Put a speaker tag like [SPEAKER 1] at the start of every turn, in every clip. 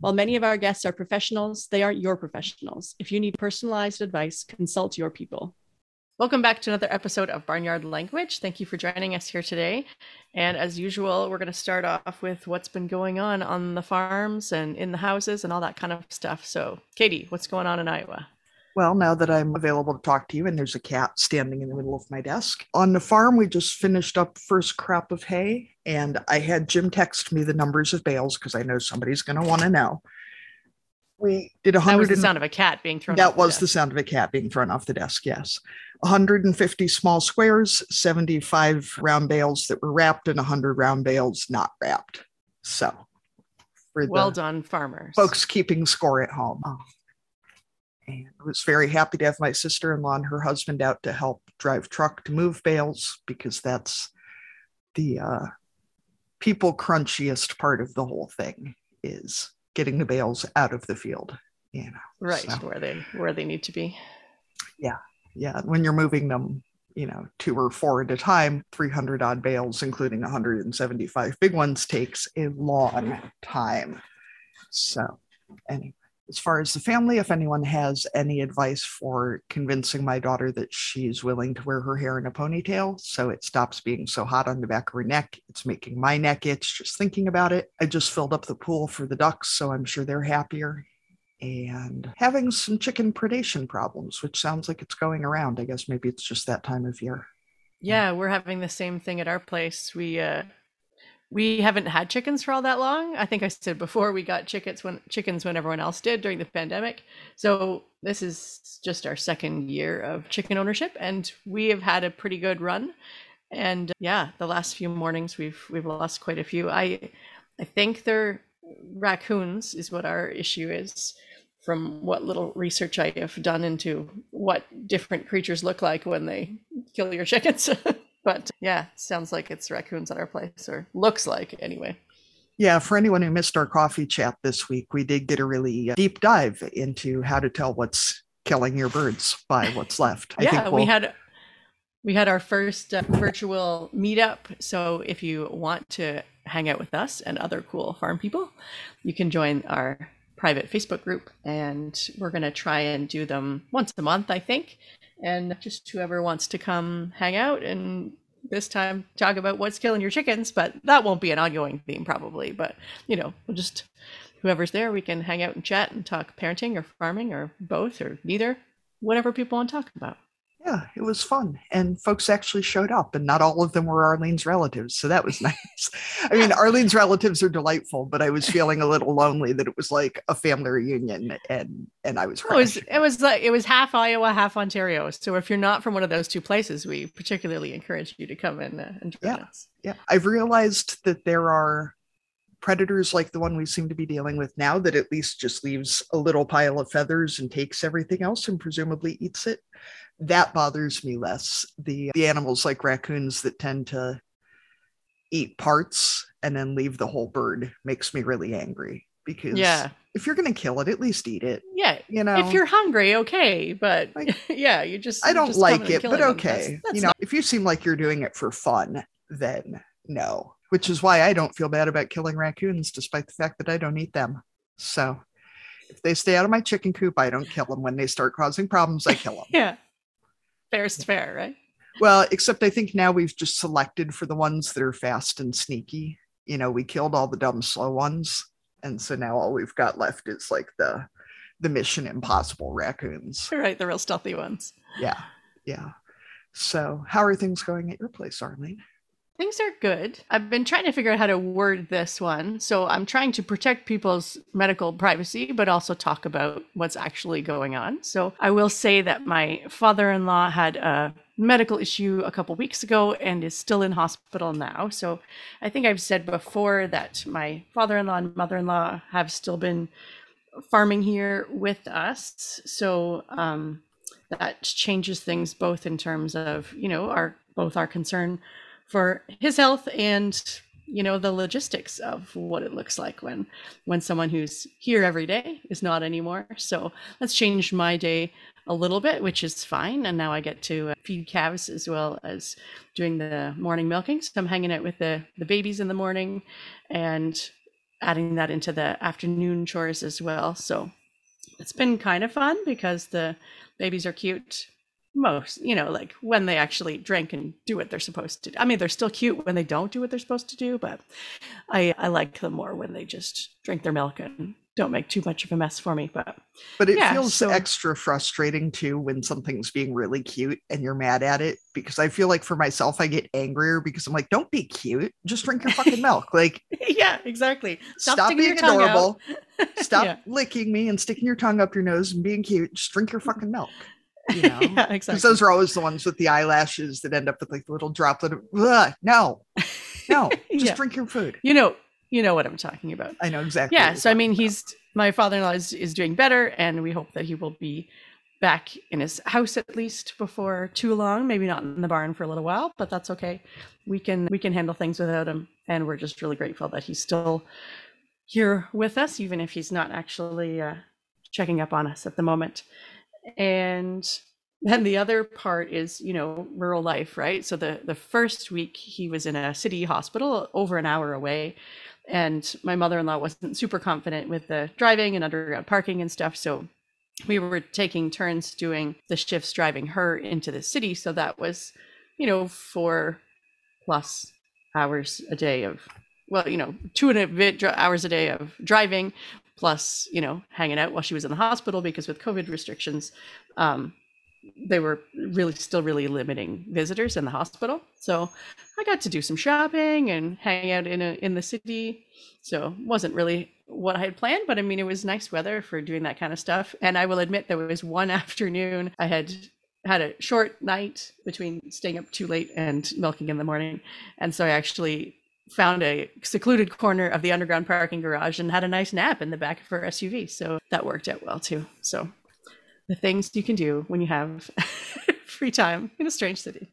[SPEAKER 1] While many of our guests are professionals, they aren't your professionals. If you need personalized advice, consult your people. Welcome back to another episode of Barnyard Language. Thank you for joining us here today. And as usual, we're going to start off with what's been going on on the farms and in the houses and all that kind of stuff. So, Katie, what's going on in Iowa?
[SPEAKER 2] Well, now that I'm available to talk to you, and there's a cat standing in the middle of my desk. On the farm, we just finished up first crop of hay, and I had Jim text me the numbers of bales because I know somebody's going to want to know. We did a hundred.
[SPEAKER 1] That was the sound of a cat being thrown.
[SPEAKER 2] That was the, the sound of a cat being thrown off the desk. Yes, 150 small squares, 75 round bales that were wrapped, and 100 round bales not wrapped. So,
[SPEAKER 1] well done, farmers.
[SPEAKER 2] Folks keeping score at home. Oh and I was very happy to have my sister-in-law and her husband out to help drive truck to move bales because that's the uh, people crunchiest part of the whole thing is getting the bales out of the field you know
[SPEAKER 1] right so, where they where they need to be.
[SPEAKER 2] Yeah yeah when you're moving them you know two or four at a time 300 odd bales including 175 big ones takes a long time. So anyway as far as the family, if anyone has any advice for convincing my daughter that she's willing to wear her hair in a ponytail so it stops being so hot on the back of her neck, it's making my neck itch just thinking about it. I just filled up the pool for the ducks, so I'm sure they're happier. And having some chicken predation problems, which sounds like it's going around. I guess maybe it's just that time of year.
[SPEAKER 1] Yeah, we're having the same thing at our place. We uh we haven't had chickens for all that long. I think I said before we got chickens when chickens when everyone else did during the pandemic. So this is just our second year of chicken ownership, and we have had a pretty good run. And yeah, the last few mornings we've we've lost quite a few. I I think they're raccoons is what our issue is from what little research I have done into what different creatures look like when they kill your chickens. But yeah, sounds like it's raccoons at our place, or looks like anyway.
[SPEAKER 2] Yeah, for anyone who missed our coffee chat this week, we did get a really uh, deep dive into how to tell what's killing your birds by what's left.
[SPEAKER 1] I yeah, we'll... we had we had our first uh, virtual meetup. So if you want to hang out with us and other cool farm people, you can join our private Facebook group, and we're going to try and do them once a month, I think and just whoever wants to come hang out and this time talk about what's killing your chickens but that won't be an ongoing theme probably but you know we'll just whoever's there we can hang out and chat and talk parenting or farming or both or neither whatever people want to talk about
[SPEAKER 2] yeah, it was fun. And folks actually showed up, and not all of them were Arlene's relatives. So that was nice. I mean, Arlene's relatives are delightful, but I was feeling a little lonely that it was like a family reunion and and I was
[SPEAKER 1] it was it was like it was half Iowa, half Ontario. So if you're not from one of those two places, we particularly encourage you to come in uh, and join
[SPEAKER 2] yeah.
[SPEAKER 1] us.
[SPEAKER 2] Yeah. I've realized that there are predators like the one we seem to be dealing with now that at least just leaves a little pile of feathers and takes everything else and presumably eats it. That bothers me less. The the animals like raccoons that tend to eat parts and then leave the whole bird makes me really angry because yeah. if you're gonna kill it at least eat it
[SPEAKER 1] yeah.
[SPEAKER 2] you know?
[SPEAKER 1] If you're hungry okay but like, yeah you just
[SPEAKER 2] i don't
[SPEAKER 1] just
[SPEAKER 2] like it but okay that's, that's you know not- if you seem like you're doing it for fun then no which is why i don't feel bad about killing raccoons despite the fact that i don't eat them so if they stay out of my chicken coop i don't kill them when they start causing problems i kill them
[SPEAKER 1] yeah fair's fair, right?
[SPEAKER 2] Well, except I think now we've just selected for the ones that are fast and sneaky. You know, we killed all the dumb slow ones. And so now all we've got left is like the the mission impossible raccoons.
[SPEAKER 1] Right, the real stealthy ones.
[SPEAKER 2] Yeah. Yeah. So how are things going at your place, Arlene?
[SPEAKER 1] Things are good. I've been trying to figure out how to word this one. So I'm trying to protect people's medical privacy, but also talk about what's actually going on. So I will say that my father in law had a medical issue a couple weeks ago and is still in hospital now. So I think I've said before that my father in law and mother in law have still been farming here with us. So um, that changes things both in terms of, you know, our both our concern for his health and you know the logistics of what it looks like when when someone who's here every day is not anymore. So that's changed my day a little bit which is fine. And now i get to uh, feed calves as well as doing the morning milking. So i'm hanging out with the the babies in the morning and adding that into the afternoon chores as well. So it's been kind of fun because the babies are cute most you know like when they actually drink and do what they're supposed to do. i mean they're still cute when they don't do what they're supposed to do but i i like them more when they just drink their milk and don't make too much of a mess for me but
[SPEAKER 2] But it
[SPEAKER 1] Yeah,
[SPEAKER 2] feels
[SPEAKER 1] so-
[SPEAKER 2] extra frustrating too when something's being really cute and you're mad at it because I feel like for myself, I get angrier because I'm like, don't be cute. Just drink your fucking milk. Like,
[SPEAKER 1] yeah exactly
[SPEAKER 2] stop,
[SPEAKER 1] sticking
[SPEAKER 2] being
[SPEAKER 1] your tongue out.
[SPEAKER 2] adorable. Stop
[SPEAKER 1] Yeah.
[SPEAKER 2] licking me and sticking your tongue up your nose and being cute. Just drink your fucking milk. You know?
[SPEAKER 1] yeah
[SPEAKER 2] Because
[SPEAKER 1] exactly
[SPEAKER 2] those are always the ones with the eyelashes that end up with like the little droplet of, Ugh, no, no, just
[SPEAKER 1] Yeah.
[SPEAKER 2] drink your food.
[SPEAKER 1] you know you know what i'm talking about
[SPEAKER 2] I know exactly.
[SPEAKER 1] yeah so i mean he's my father-in-law is, is doing better and we hope that he will be back in his house at least before too long maybe not in the barn for a little while but that's okay we can we can handle things without him and we're just really grateful that he's still here with us even if he's not actually uh, checking up on us at the moment and then the other part is you know rural life right? So the the first week he was in a city hospital over an hour away. And my mother-in-law wasn't super confident with the driving and underground parking and stuff. So we were taking turns doing the shifts driving her into the city. So that was you know four plus hours a day of well you know two and a bit hours a day of driving plus you know hanging out while she was in the hospital because with covid restrictions um, they were really still really limiting visitors in the hospital. So i got to do some shopping and hang out in a, in the city. So wasn't really what i had planned but i mean it was nice weather for doing that kind of stuff. And i will admit there was one afternoon i had had a short night between staying up too late and milking in the morning. And so i actually found a secluded corner of the underground parking garage and had a nice nap in the back of her suv so that worked out well too so the things you can do when you have free time in a strange city.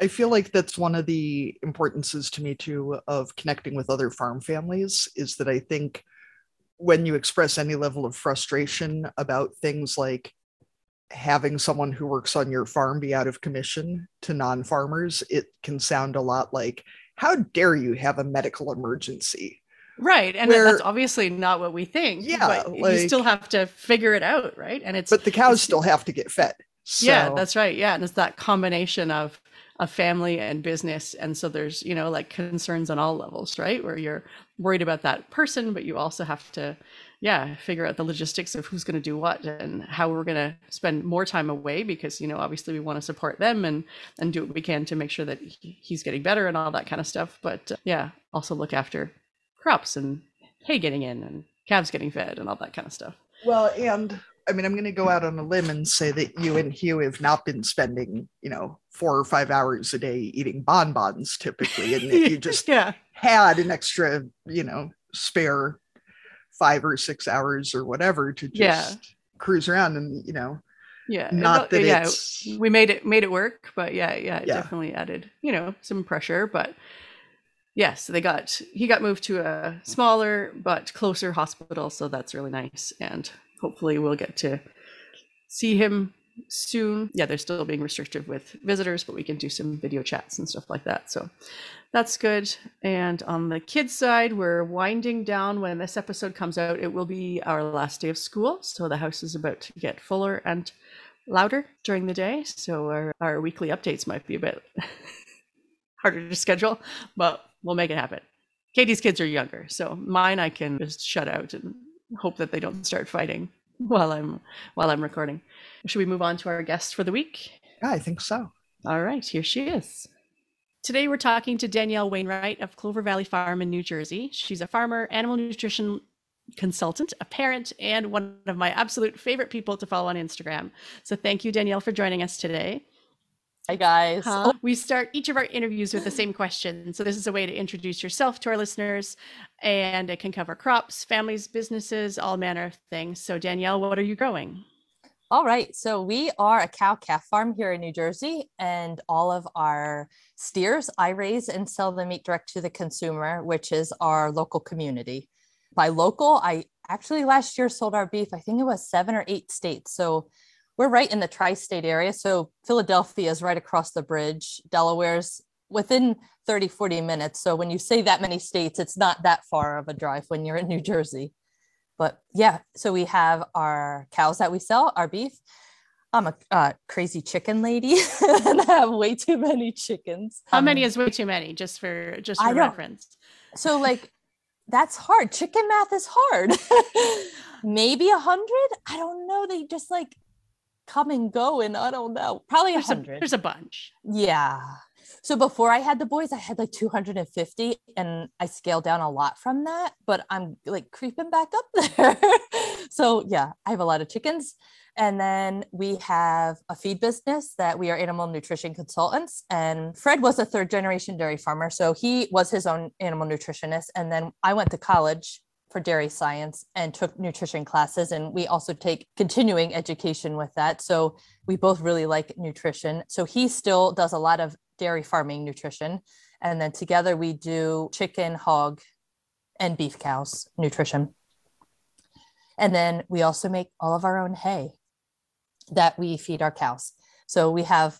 [SPEAKER 2] I feel like that's one of the importances to me too of connecting with other farm families is that I think when you express any level of frustration about things like having someone who works on your farm be out of commission to non-farmers, it can sound a lot like, how dare you have a medical emergency?
[SPEAKER 1] Right. And
[SPEAKER 2] Where-
[SPEAKER 1] that's obviously not what we think.
[SPEAKER 2] Yeah,
[SPEAKER 1] But you still have to figure it out, right? And it's
[SPEAKER 2] But the cows still have to get fed.
[SPEAKER 1] yeah, that's right. Yeah. And it's that combination of of family and business. And so there's, you know, like concerns on all levels, right? Where you're worried about that person, but you also have to, yeah, figure out the logistics of who's going to do what and how we're going to spend more time away because, you know, obviously we want to support them and and do what we can to make sure that he's getting better and all that kind of stuff. But uh, yeah, also look after crops and hay getting in and calves getting fed and all that kind of stuff.
[SPEAKER 2] Well, and I mean, I'm going to go out on a limb and say that you and Hugh have not been spending, you know, four or five hours a day eating bonbons typically, and that you just
[SPEAKER 1] yeah.
[SPEAKER 2] had an extra, you know, spare five or six hours or whatever to just
[SPEAKER 1] Yeah.
[SPEAKER 2] cruise around and, you know,
[SPEAKER 1] Yeah.
[SPEAKER 2] not that
[SPEAKER 1] yeah,
[SPEAKER 2] it's
[SPEAKER 1] we made it made it work but yeah yeah it
[SPEAKER 2] Yeah.
[SPEAKER 1] definitely added you know some pressure but yes they got he got moved to a smaller but closer hospital so that's really nice and hopefully we'll get to see him soon. Yeah they're still being restrictive with visitors but we can do some video chats and stuff like that. So that's good. And on the kids side we're winding down. When this episode comes out it will be our last day of school. So the house is about to get fuller and louder during the day, so our, our weekly updates might be a bit harder to schedule, but we'll make it happen. Katie's kids are younger, so mine I can just shut out and hope that they don't start fighting while I'm while I'm recording. Should we move on to our guest for the week?
[SPEAKER 2] yeah, I think so.
[SPEAKER 1] All right, here she is. Today we're talking to Danielle Wainwright of Clover Valley Farm in New Jersey. She's a farmer, animal nutrition consultant, a parent, and one of my absolute favorite people to follow on Instagram. So thank you, Danielle, for joining us today.
[SPEAKER 3] Hi guys.
[SPEAKER 1] Uh, we start each of our interviews with the same question. So this is a way to introduce yourself to our listeners, and it can cover crops, families, businesses, all manner of things. So Danielle, what are you growing?
[SPEAKER 3] All right. So we are a cow calf farm here in New Jersey, and all of our steers I raise and sell the meat direct to the consumer, which is our local community. By local, I actually last year sold our beef, I think it was seven or eight states. So we're right in the tri state area. So Philadelphia is right across the bridge, Delaware's within 30, 40 minutes. So when you say that many states, it's not that far of a drive when you're in New Jersey but yeah, so we have our cows that we sell, our beef. I'm a uh, crazy chicken lady and I have way too many chickens.
[SPEAKER 1] How um, many is way too many? Just for just for reference.
[SPEAKER 3] So like that's hard. Chicken math is hard. Maybe a hundred. I don't know. They just like come and go, and I don't know. Probably a hundred.
[SPEAKER 1] There's a bunch.
[SPEAKER 3] Yeah. So before I had the boys, I had like 250 and I scaled down a lot from that, but I'm like creeping back up there. so yeah, I have a lot of chickens. And then we have a feed business that we are animal nutrition consultants. And Fred was a third generation dairy farmer. So he was his own animal nutritionist. And then I went to college for dairy science and took nutrition classes. And we also take continuing education with that. So we both really like nutrition. So he still does a lot of dairy farming nutrition. And then together we do chicken, hog, and beef cows nutrition. And then we also make all of our own hay that we feed our cows. So we have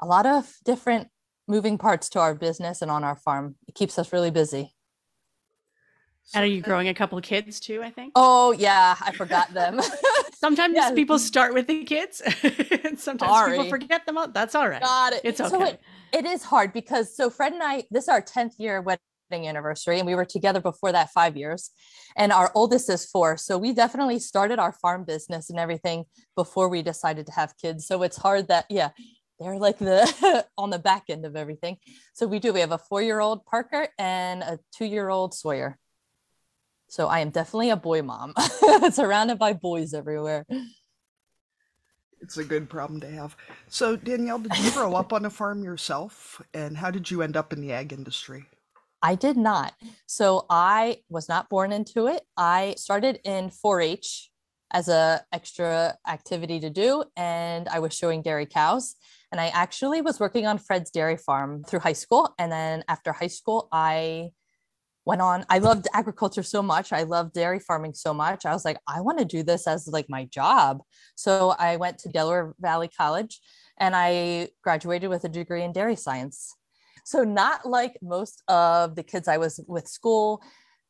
[SPEAKER 3] a lot of different moving parts to our business and on our farm. It keeps us really busy.
[SPEAKER 1] And are you growing a couple of kids too? I think.
[SPEAKER 3] Oh yeah, I forgot them.
[SPEAKER 1] sometimes yeah. people start with the kids, and sometimes Sorry. people forget them. All. That's all right.
[SPEAKER 3] Got it.
[SPEAKER 1] It's okay.
[SPEAKER 3] So it, it is hard because so Fred and I, this is our tenth year wedding anniversary, and we were together before that five years. And our oldest is four, so we definitely started our farm business and everything before we decided to have kids. So it's hard that yeah, they're like the on the back end of everything. So we do. We have a four-year-old Parker and a two-year-old Sawyer. So I am definitely a boy mom, surrounded by boys everywhere.
[SPEAKER 2] It's a good problem to have. So, Danielle, did you grow up on a farm yourself? And how did you end up in the ag industry?
[SPEAKER 3] I did not. So, I was not born into it. I started in 4 H as a extra activity to do and i was showing dairy cows and i actually was working on fred's dairy farm through high school and then after high school i went on. I loved agriculture so much. I loved dairy farming so much. I was like i want to do this as like my job. So i went to delaware valley college and i graduated with a degree in dairy science. So not like most of the kids i was with school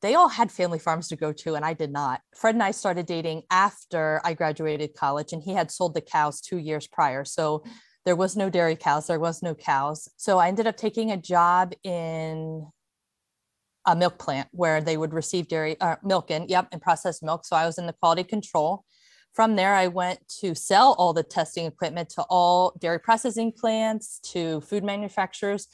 [SPEAKER 3] they all had family farms to go to and i did not. Fred and i started dating after i graduated college and he had sold the cows two years prior. So there was no dairy cows there was no cows. So i ended up taking a job in a milk plant where they would receive dairy uh, milk in, yep, and processed milk. So I was in the quality control. From there, I went to sell all the testing equipment to all dairy processing plants, to food manufacturers.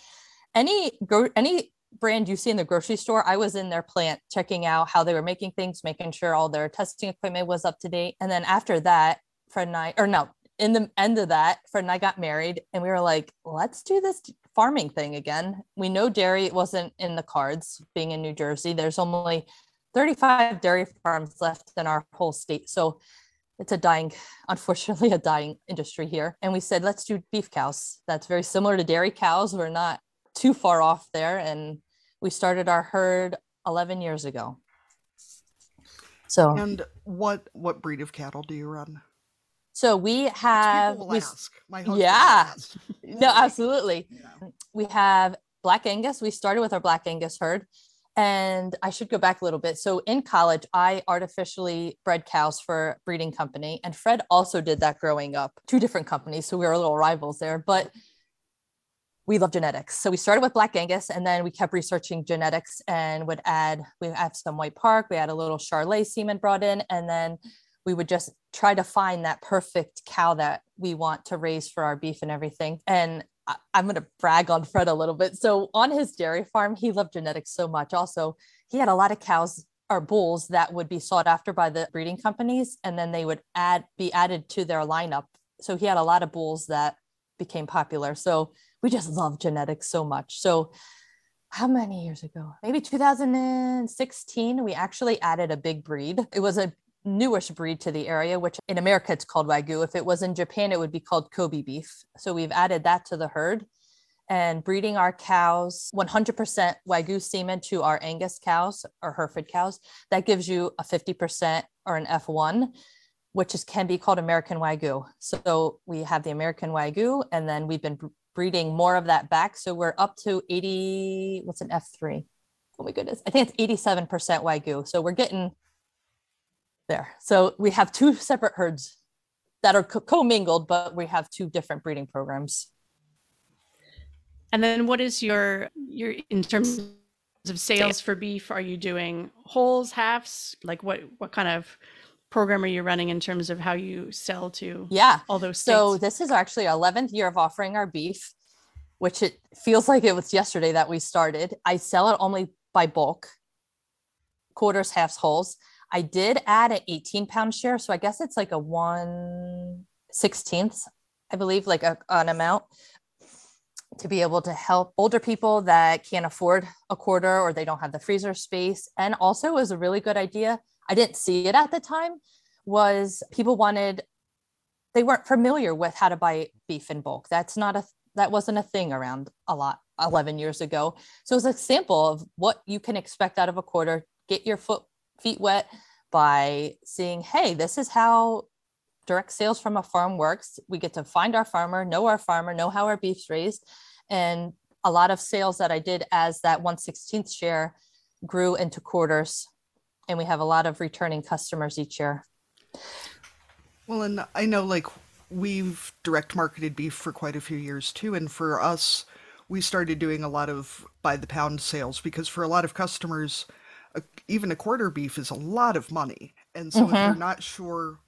[SPEAKER 3] Any any brand you see in the grocery store, I was in their plant checking out how they were making things, making sure all their testing equipment was up to date. And then after that, Fred and I, or no, in the end of that, Fred and I got married and we were like, let's do this farming thing again. We know dairy wasn't in the cards being in New Jersey. There's only 35 dairy farms left in our whole state. So it's a dying, unfortunately, a dying industry here. And we said, let's do beef cows. That's very similar to dairy cows. We're not too far off there. And we started our herd 11 years ago. So,
[SPEAKER 2] and what what breed of cattle do you run?
[SPEAKER 3] So we have,
[SPEAKER 2] we,
[SPEAKER 3] yeah, no, absolutely. Yeah. We have Black Angus. We started with our Black Angus herd, and I should go back a little bit. So in college, I artificially bred cows for a breeding company, and Fred also did that growing up. Two different companies, so we were little rivals there, but we love genetics. So we started with Black Angus and then we kept researching genetics and would add, we have some White Park, we had a little Charolais semen brought in, and then we would just try to find that perfect cow that we want to raise for our beef and everything. And I, am going to brag on Fred a little bit. So on his dairy farm, he loved genetics so much. Also, he had a lot of cows or bulls that would be sought after by the breeding companies, and then they would add be added to their lineup. So he had a lot of bulls that became popular. So we just love genetics so much. So how many years ago? Maybe 2016, we actually added a big breed. It was a newish breed to the area, which in America it's called Wagyu. If it was in Japan, it would be called Kobe beef. So we've added that to the herd and breeding our cows 100% Wagyu semen to our Angus cows or Hereford cows. That gives you a 50% or an F1, which is can be called American Wagyu. So we have the American Wagyu, and then we've been breeding more of that back. So we're up to 80, what's an F3? Oh my goodness. I think it's 87% Wagyu. So we're getting there. So we have two separate herds that are co-mingled, but we have two different breeding programs.
[SPEAKER 1] And then what is your your in terms of sales for beef? Are you doing wholes, halves? Like what what kind of program are you running in terms of how you sell to
[SPEAKER 3] yeah
[SPEAKER 1] all those
[SPEAKER 3] states? So this is actually our 11th year of offering our beef, which it feels like it was yesterday that we started. I sell it only by bulk, quarters, halves, wholes. I did add an 18 pound share. So I guess it's like a 1 16th, I believe, like a, an amount to be able to help older people that can't afford a quarter or they don't have the freezer space. And also was a really good idea. I didn't see it at the time was people wanted they weren't familiar with how to buy beef in bulk. That's not a that wasn't a thing around a lot 11 years ago. So it's a sample of what you can expect out of a quarter. Get your foot feet wet by seeing, hey, this is how direct sales from a farm works. We get to find our farmer, know our farmer, know how our beef's raised. And a lot of sales that I did as that 116th share grew into quarters. And we have a lot of returning customers each year.
[SPEAKER 2] Well, and I know like we've direct marketed beef for quite a few years too. And for us, we started doing a lot of by the pound sales because for a lot of customers, even a quarter beef is a lot of money. And so mm-hmm. if you're not sure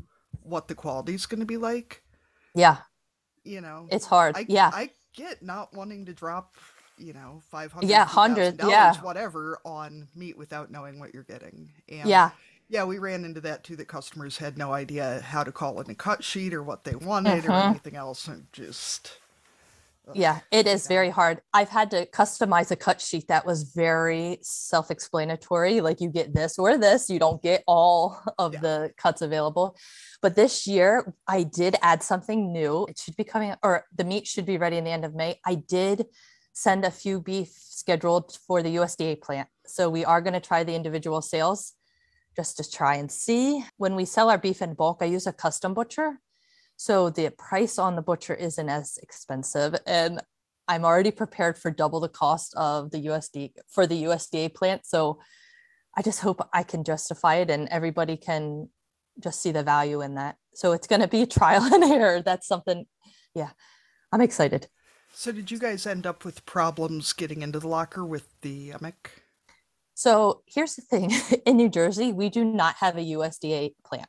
[SPEAKER 2] what the quality is going to be like,
[SPEAKER 3] yeah,
[SPEAKER 2] you know,
[SPEAKER 3] it's hard.
[SPEAKER 2] I,
[SPEAKER 3] yeah,
[SPEAKER 2] I get not wanting to drop, you know, five hundred,
[SPEAKER 3] yeah, hundred, yeah,
[SPEAKER 2] whatever on meat without knowing what you're getting.
[SPEAKER 3] And yeah,
[SPEAKER 2] yeah, we ran into that too. That customers had no idea how to call in a cut sheet or what they wanted mm-hmm. or anything else, and just
[SPEAKER 3] yeah, it is very hard. I've had to customize a cut sheet that was very self explanatory. Like you get this or this, you don't get all of yeah. the cuts available. But this year, I did add something new. It should be coming, or the meat should be ready in the end of May. I did send a few beef scheduled for the USDA plant. So we are going to try the individual sales just to try and see. When we sell our beef in bulk, I use a custom butcher. So the price on the butcher isn't as expensive. And I'm already prepared for double the cost of the USD for the USDA plant. So I just hope I can justify it and everybody can just see the value in that. So it's going to be trial and error. That's something, yeah, I'm excited.
[SPEAKER 2] So did you guys end up with problems getting into the locker with the Emmick?
[SPEAKER 3] So here's the thing in New Jersey, we do not have a USDA plant.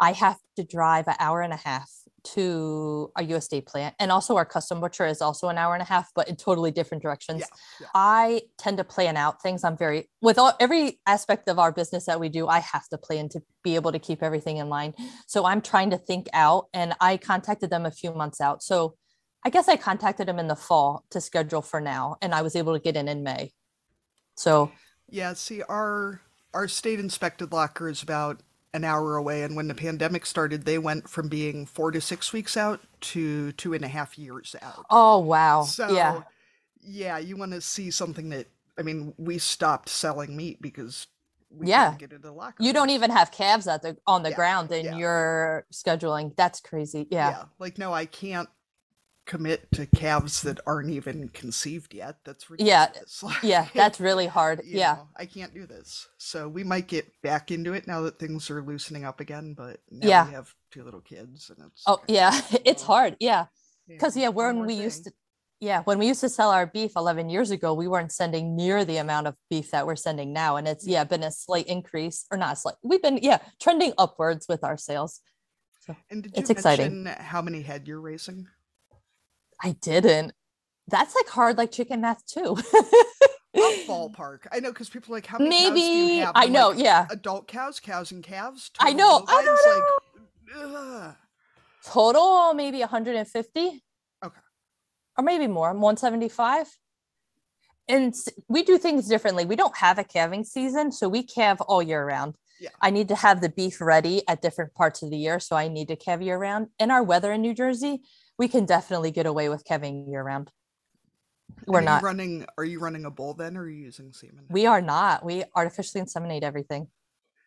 [SPEAKER 3] I have to drive an hour and a half to a USDA plant. And also our custom butcher is also an hour and a half, but in totally different directions. Yeah, yeah. I tend to plan out things. I'm very with all every aspect of our business that we do, I have to plan to be able to keep everything in line. So I'm trying to think out and I contacted them a few months out. So I guess I contacted them in the fall to schedule for now and I was able to get in in May. So
[SPEAKER 2] yeah, see our our state inspected locker is about an hour away. And when the pandemic started, they went from being four to six weeks out to two and a half years out.
[SPEAKER 3] Oh, wow.
[SPEAKER 2] So,
[SPEAKER 3] yeah.
[SPEAKER 2] Yeah, you want to see something that, I mean, we stopped selling meat because we
[SPEAKER 3] yeah. Get into locker. You don't even have calves at the on the yeah, ground and yeah. you're scheduling. That's crazy. Yeah. Yeah.
[SPEAKER 2] Like, no, I can't commit to calves that aren't even conceived yet. That's
[SPEAKER 3] ridiculous. Yeah, yeah, that's really hard. yeah,
[SPEAKER 2] know, I can't do this. So we might get back into it now that things are loosening up again. But
[SPEAKER 3] yeah,
[SPEAKER 2] we have two little kids, and it's
[SPEAKER 3] oh yeah, oh, it's hard. Yeah, because yeah, when we thing. used to. Yeah, when we used to sell our beef 11 years ago, we weren't sending near the amount of beef that we're sending now. And it's, yeah, been a slight increase or not a slight. We've been, yeah, trending upwards with our sales.
[SPEAKER 2] So and did you it's exciting. how many head you're raising?
[SPEAKER 3] I didn't. That's like hard, like chicken math too.
[SPEAKER 2] ballpark. I know because people are like, how many
[SPEAKER 3] maybe
[SPEAKER 2] cows do you have?
[SPEAKER 3] I know,
[SPEAKER 2] like,
[SPEAKER 3] yeah.
[SPEAKER 2] Adult cows, cows and calves.
[SPEAKER 3] I know. I don't know. Like, Total, maybe 150.
[SPEAKER 2] Okay.
[SPEAKER 3] Or maybe more, 175. And we do things differently. We don't have a calving season, so we calve all year round.
[SPEAKER 2] Yeah.
[SPEAKER 3] I need to have the beef ready at different parts of the year. So I need to calve year round. In our weather in New Jersey, we can definitely get away with calving year round. We're not.
[SPEAKER 2] running. Are you running a bull then, or are you using semen?
[SPEAKER 3] We are not. We artificially inseminate everything.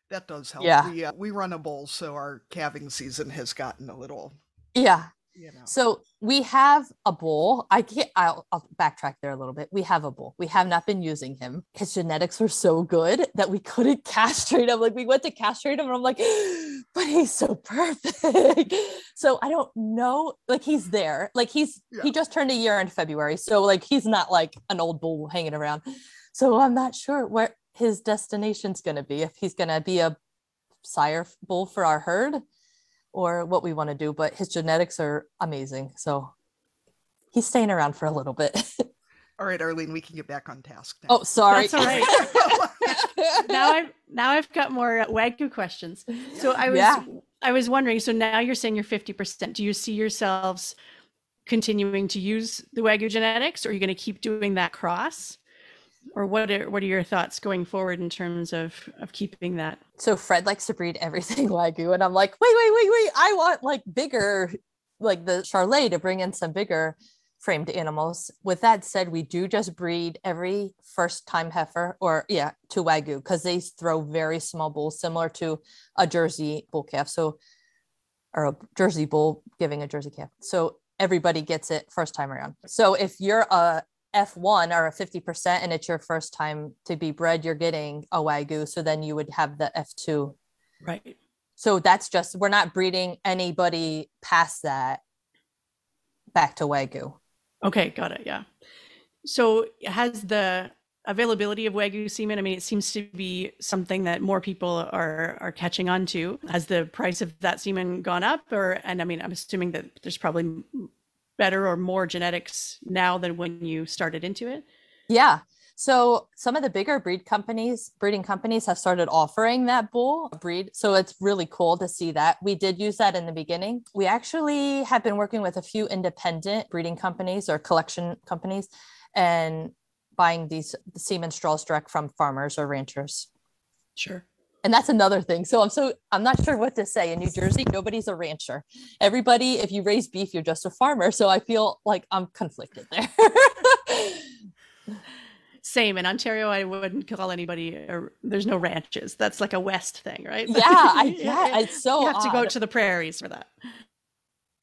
[SPEAKER 2] that does help.
[SPEAKER 3] Yeah.
[SPEAKER 2] We, uh, we run a bull, so our calving season has gotten a little.
[SPEAKER 3] Yeah.
[SPEAKER 2] You know.
[SPEAKER 3] So we have a bull. I can't. I'll, I'll backtrack there a little bit. We have a bull. We have not been using him. His genetics were so good that we couldn't castrate him. Like we went to castrate him, and I'm like, but he's so perfect. so I don't know. Like he's there. Like he's
[SPEAKER 2] Yeah.
[SPEAKER 3] he just turned a year in February. So like he's not like an old bull hanging around. So I'm not sure where his destination's going to be. If he's going to be a sire bull for our herd or what we want to do, but his genetics are amazing. So he's staying around for a little bit.
[SPEAKER 2] All right, Arlene, we can get back on task now.
[SPEAKER 3] oh, sorry.
[SPEAKER 1] That's all right. now I've now I've got more uh, wagyu questions. So I was
[SPEAKER 3] Yeah.
[SPEAKER 1] I was wondering. So now you're saying you're fifty percent. Do you see yourselves continuing to use the wagyu genetics, or are you going to keep doing that cross? Or what are what are your thoughts going forward in terms of of keeping that?
[SPEAKER 3] so Fred likes to breed everything wagyu, and I'm like, wait, wait, wait, wait. I want like bigger, like the Charolais to bring in some bigger framed animals. With that said, we do just breed every first time heifer, or yeah, to wagyu because they throw very small bulls, similar to a Jersey bull calf. So, or a Jersey bull giving a Jersey calf. So everybody gets it first time around. So if you're a F1 are a 50% and it's your first time to be bred, you're getting a Wagyu. So then you would have the F2.
[SPEAKER 1] Right.
[SPEAKER 3] So that's just, we're not breeding anybody past that back to Wagyu.
[SPEAKER 1] Okay, got it. Yeah. So has the availability of wagyu semen? I mean, it seems to be something that more people are are catching on to. Has the price of that semen gone up, or and I mean, I'm assuming that there's probably better or more genetics now than when you started into it.
[SPEAKER 3] Yeah. So some of the bigger breed companies, breeding companies have started offering that bull breed. So it's really cool to see that. We did use that in the beginning. We actually have been working with a few independent breeding companies or collection companies and buying these semen straws direct from farmers or ranchers.
[SPEAKER 1] Sure.
[SPEAKER 3] And that's another thing. So I'm so I'm not sure what to say. In New Jersey, nobody's a rancher. Everybody, if you raise beef, you're just a farmer. So I feel like I'm conflicted there.
[SPEAKER 1] Same in Ontario. I wouldn't call anybody. A, there's no ranches. That's like a West thing, right?
[SPEAKER 3] yeah, I yeah, it's so
[SPEAKER 1] you have to go
[SPEAKER 3] odd.
[SPEAKER 1] to the prairies for that.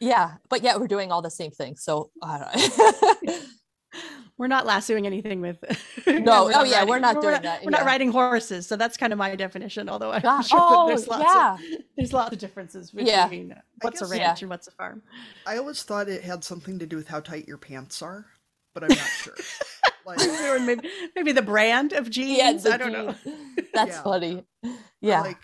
[SPEAKER 3] Yeah, but yet we're doing all the same thing. So I uh, don't
[SPEAKER 1] We're not lassoing anything with.
[SPEAKER 3] No, oh
[SPEAKER 1] not
[SPEAKER 3] yeah, we're not doing
[SPEAKER 1] not,
[SPEAKER 3] that,
[SPEAKER 1] We're not riding horses, so that's kind of my definition. Although I'm
[SPEAKER 3] God,
[SPEAKER 1] sure that
[SPEAKER 3] oh
[SPEAKER 1] there's lots
[SPEAKER 3] yeah,
[SPEAKER 1] of there's lots of differences between uh, what's a ranch
[SPEAKER 3] Yeah.
[SPEAKER 1] and what's a farm.
[SPEAKER 2] I always thought it had something to do with how tight your pants are, but I'm not sure. Like,
[SPEAKER 1] maybe maybe the brand of jeans.
[SPEAKER 3] yeah.
[SPEAKER 1] I don't know.
[SPEAKER 3] That's
[SPEAKER 2] Yeah.
[SPEAKER 3] funny.
[SPEAKER 2] or
[SPEAKER 3] Yeah,
[SPEAKER 2] like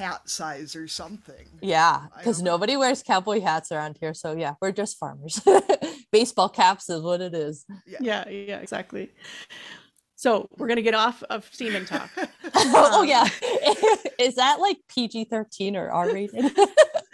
[SPEAKER 2] hat size or something.
[SPEAKER 3] yeah, because nobody wears cowboy hats around here. So yeah, we're just farmers. Baseball caps is what it is.
[SPEAKER 1] Yeah, yeah, exactly. So we're gonna get off of semen talk.
[SPEAKER 3] oh
[SPEAKER 1] Um,
[SPEAKER 3] yeah, is that like PG thirteen or R rated?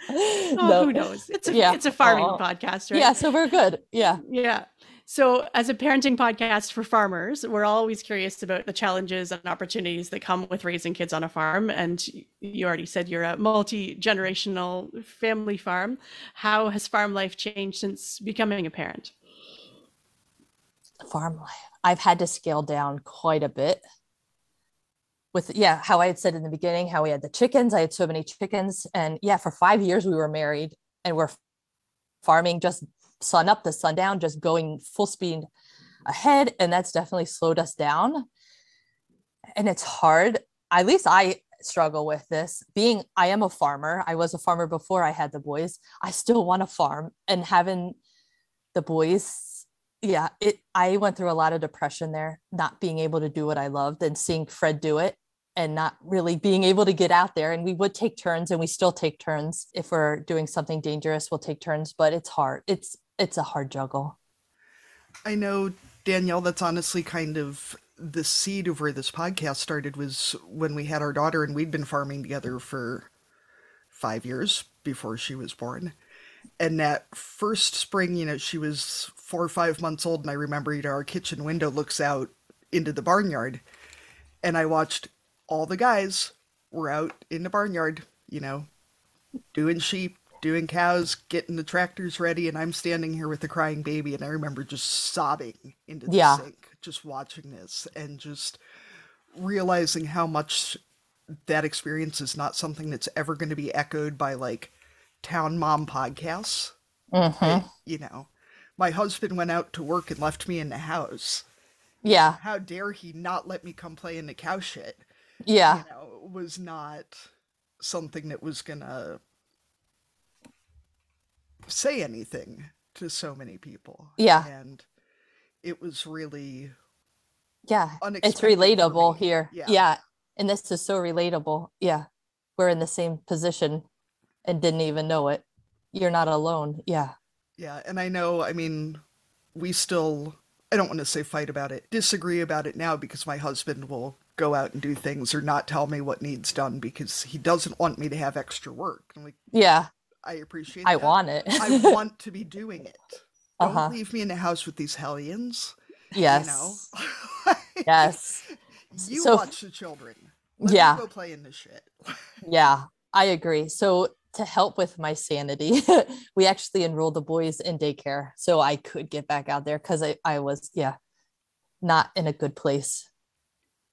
[SPEAKER 1] Oh, who knows? It's a
[SPEAKER 3] Yeah.
[SPEAKER 1] it's a farming
[SPEAKER 3] Oh.
[SPEAKER 1] podcast, right?
[SPEAKER 3] Yeah, so we're good. Yeah.
[SPEAKER 1] Yeah. So, as a parenting podcast for farmers, we're always curious about the challenges and opportunities that come with raising kids on a farm. And you already said you're a multi generational family farm. How has farm life changed since becoming a parent?
[SPEAKER 3] farm life. I've had to scale down quite a bit. With yeah, how I had said in the beginning, how we had the chickens. I had so many chickens, and yeah, for five years we were married and we're farming just sun up to sundown, just going full speed ahead, and that's definitely slowed us down. And it's hard. At least I struggle with this. Being I am a farmer. I was a farmer before I had the boys. I still want to farm, and having the boys yeah it i went through a lot of depression there not being able to do what i loved and seeing fred do it and not really being able to get out there and we would take turns and we still take turns if we're doing something dangerous we'll take turns but it's hard it's it's a hard juggle
[SPEAKER 2] I know, Danielle, that's honestly kind of the seed of where this podcast started was when we had our daughter and we'd been farming together for five years before she was born. And that first spring, you know, she was four or five months old, and I remember, you know, our kitchen window looks out into the barnyard, and I watched all the guys we're out in the barnyard, you know, doing sheep, doing cows, getting the tractors ready, and I'm standing here with a crying baby, and I remember just sobbing into the
[SPEAKER 3] Yeah.
[SPEAKER 2] sink, just watching this and just realizing how much that experience is not something that's ever going to be echoed by like town mom podcasts.
[SPEAKER 3] Mhm.
[SPEAKER 2] You know, my husband went out to work and left me in the house.
[SPEAKER 3] Yeah.
[SPEAKER 2] How dare he not let me come play in the cow shit?
[SPEAKER 3] Yeah.
[SPEAKER 2] you know, was not something that was gonna say anything to so many people.
[SPEAKER 3] Yeah.
[SPEAKER 2] And it was really
[SPEAKER 3] Yeah. It's relatable here.
[SPEAKER 2] Yeah.
[SPEAKER 3] Yeah. And this is so relatable. Yeah. We're in the same position and didn't even know it. You're not alone. Yeah.
[SPEAKER 2] Yeah, and I know, I mean, we still I don't want to say fight about it, disagree about it now because my husband will go out and do things or not tell me what needs done because he doesn't want me to have extra work. Like,
[SPEAKER 3] Yeah.
[SPEAKER 2] I appreciate it.
[SPEAKER 3] I
[SPEAKER 2] that.
[SPEAKER 3] want it.
[SPEAKER 2] I want to be doing it. Don't
[SPEAKER 3] Uh-huh.
[SPEAKER 2] leave me in the house with these hellions.
[SPEAKER 3] yes.
[SPEAKER 2] You know?
[SPEAKER 3] Yes.
[SPEAKER 2] You
[SPEAKER 3] So-
[SPEAKER 2] watch the children. Let
[SPEAKER 3] Yeah.
[SPEAKER 2] Go play in the shit.
[SPEAKER 3] Yeah, I agree. So to help with my sanity, we actually enrolled the boys in daycare so I could get back out there because I, I was, yeah, not in a good place.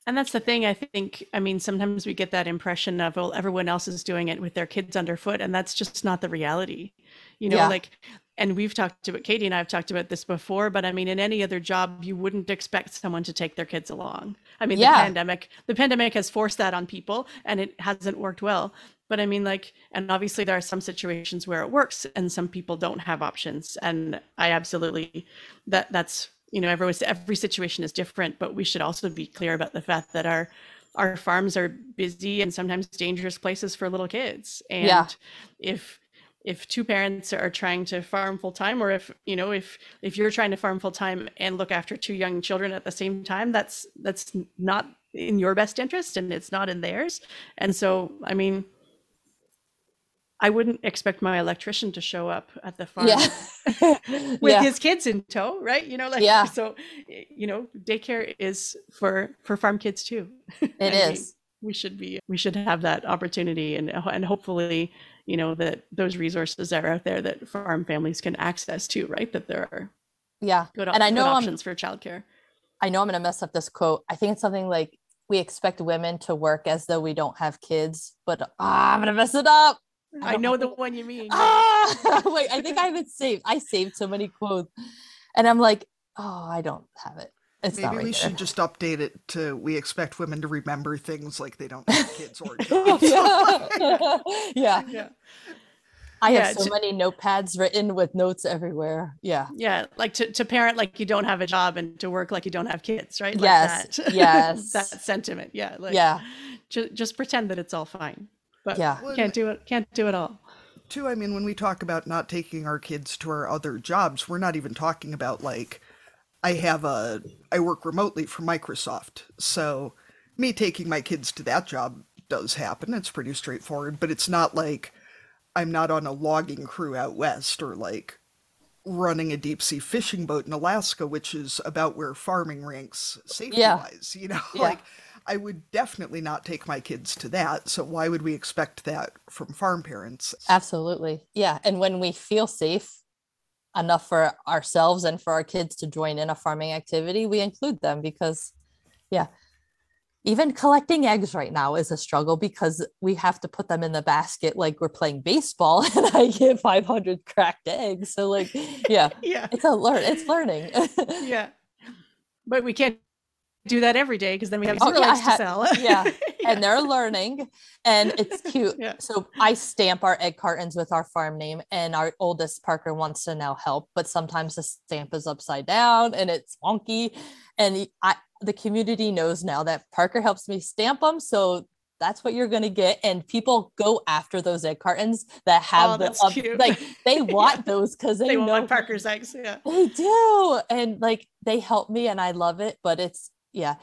[SPEAKER 1] And that's the thing. I think. I mean, sometimes we get that impression of well, everyone else is doing it with their kids underfoot, and that's just not the reality. You know,
[SPEAKER 3] Yeah.
[SPEAKER 1] like, and we've talked about Katie and I have talked about this before. But I mean, in any other job, you wouldn't expect someone to take their kids along. I mean, the pandemic, the pandemic has forced that on people, and it hasn't worked well. But I mean, like, and obviously there are some situations where it works, and some people don't have options. And I absolutely that that's you know every every situation is different but we should also be clear about the fact that our our farms are busy and sometimes dangerous places for little kids and
[SPEAKER 3] Yeah.
[SPEAKER 1] if if two parents are trying to farm full time or if you know if if you're trying to farm full time and look after two young children at the same time that's that's not in your best interest and it's not in theirs and so i mean i wouldn't expect my electrician to show up at the farm
[SPEAKER 3] Yeah.
[SPEAKER 1] with
[SPEAKER 3] yeah.
[SPEAKER 1] his kids in tow, right? You know, like
[SPEAKER 3] Yeah.
[SPEAKER 1] so you know, daycare is for for farm kids too.
[SPEAKER 3] It
[SPEAKER 1] is. We- We, should be we should have that opportunity and and hopefully, you know, that those resources are out there that farm families can access too, right? That there are
[SPEAKER 3] Yeah.
[SPEAKER 1] good,
[SPEAKER 3] And I know I'm-
[SPEAKER 1] options for childcare.
[SPEAKER 3] I know I'm to mess up this quote. I think it's something like, we expect women to work as though we don't have kids, but ah, I'm going to mess it up.
[SPEAKER 1] I
[SPEAKER 3] don't
[SPEAKER 1] know the one you mean.
[SPEAKER 3] Ah, wait, I think I have it saved. I saved so many quotes. And I'm like, oh, I don't have it. It's not
[SPEAKER 2] Maybe
[SPEAKER 3] right
[SPEAKER 2] we
[SPEAKER 3] there.
[SPEAKER 2] should just update it to we expect women to remember things like they don't have kids or jobs.
[SPEAKER 3] yeah. yeah.
[SPEAKER 1] Yeah.
[SPEAKER 3] I
[SPEAKER 1] Yeah,
[SPEAKER 3] have so
[SPEAKER 1] j-
[SPEAKER 3] many notepads written with notes everywhere. Yeah.
[SPEAKER 1] Yeah, like to, to parent like you don't have a job and to work like you don't have kids, right? Like
[SPEAKER 3] Yes,
[SPEAKER 1] that.
[SPEAKER 3] yes.
[SPEAKER 1] that sentiment. Yeah. Like,
[SPEAKER 3] Yeah.
[SPEAKER 1] Just, just pretend that it's all fine. But
[SPEAKER 3] Yeah.
[SPEAKER 2] Well,
[SPEAKER 1] can't do it. Can't do it all.
[SPEAKER 2] Too, I mean, when we talk about not taking our kids to our other jobs, we're not even talking about like I have a I work remotely for Microsoft. So me taking my kids to that job does happen. It's pretty straightforward, but it's not like I'm not on a logging crew out west or like running a deep sea fishing boat in Alaska, which is about where farming ranks safety wise. You know,
[SPEAKER 3] Yeah.
[SPEAKER 2] like I would definitely not take my kids to that. So why would we expect that from farm parents?
[SPEAKER 3] Absolutely. Yeah. And when we feel safe enough for ourselves and for our kids to join in a farming activity, we include them because, yeah, even collecting eggs right now is a struggle because we have to put them in the basket like we're playing baseball and I get 500 cracked eggs. So, like, yeah,
[SPEAKER 1] Yeah.
[SPEAKER 3] it's a learn, it's learning.
[SPEAKER 1] Yeah. But we can't do that every day because then we have
[SPEAKER 3] Oh, yeah,
[SPEAKER 1] eggs to sell.
[SPEAKER 3] yeah. and they're learning and it's cute
[SPEAKER 1] Yeah.
[SPEAKER 3] so i stamp our egg cartons with our farm name and our oldest parker wants to now help but sometimes the stamp is upside down and it's wonky and I, the community knows now that parker helps me stamp them so that's what you're going to get and people go after those egg cartons that have
[SPEAKER 1] Oh,
[SPEAKER 3] the
[SPEAKER 1] that's
[SPEAKER 3] up-
[SPEAKER 1] cute.
[SPEAKER 3] like they
[SPEAKER 1] Yeah.
[SPEAKER 3] want those because they,
[SPEAKER 1] they
[SPEAKER 3] know
[SPEAKER 1] want Parker's eggs. Yeah.
[SPEAKER 3] they do. And like they help me and I love it. But it's, yeah,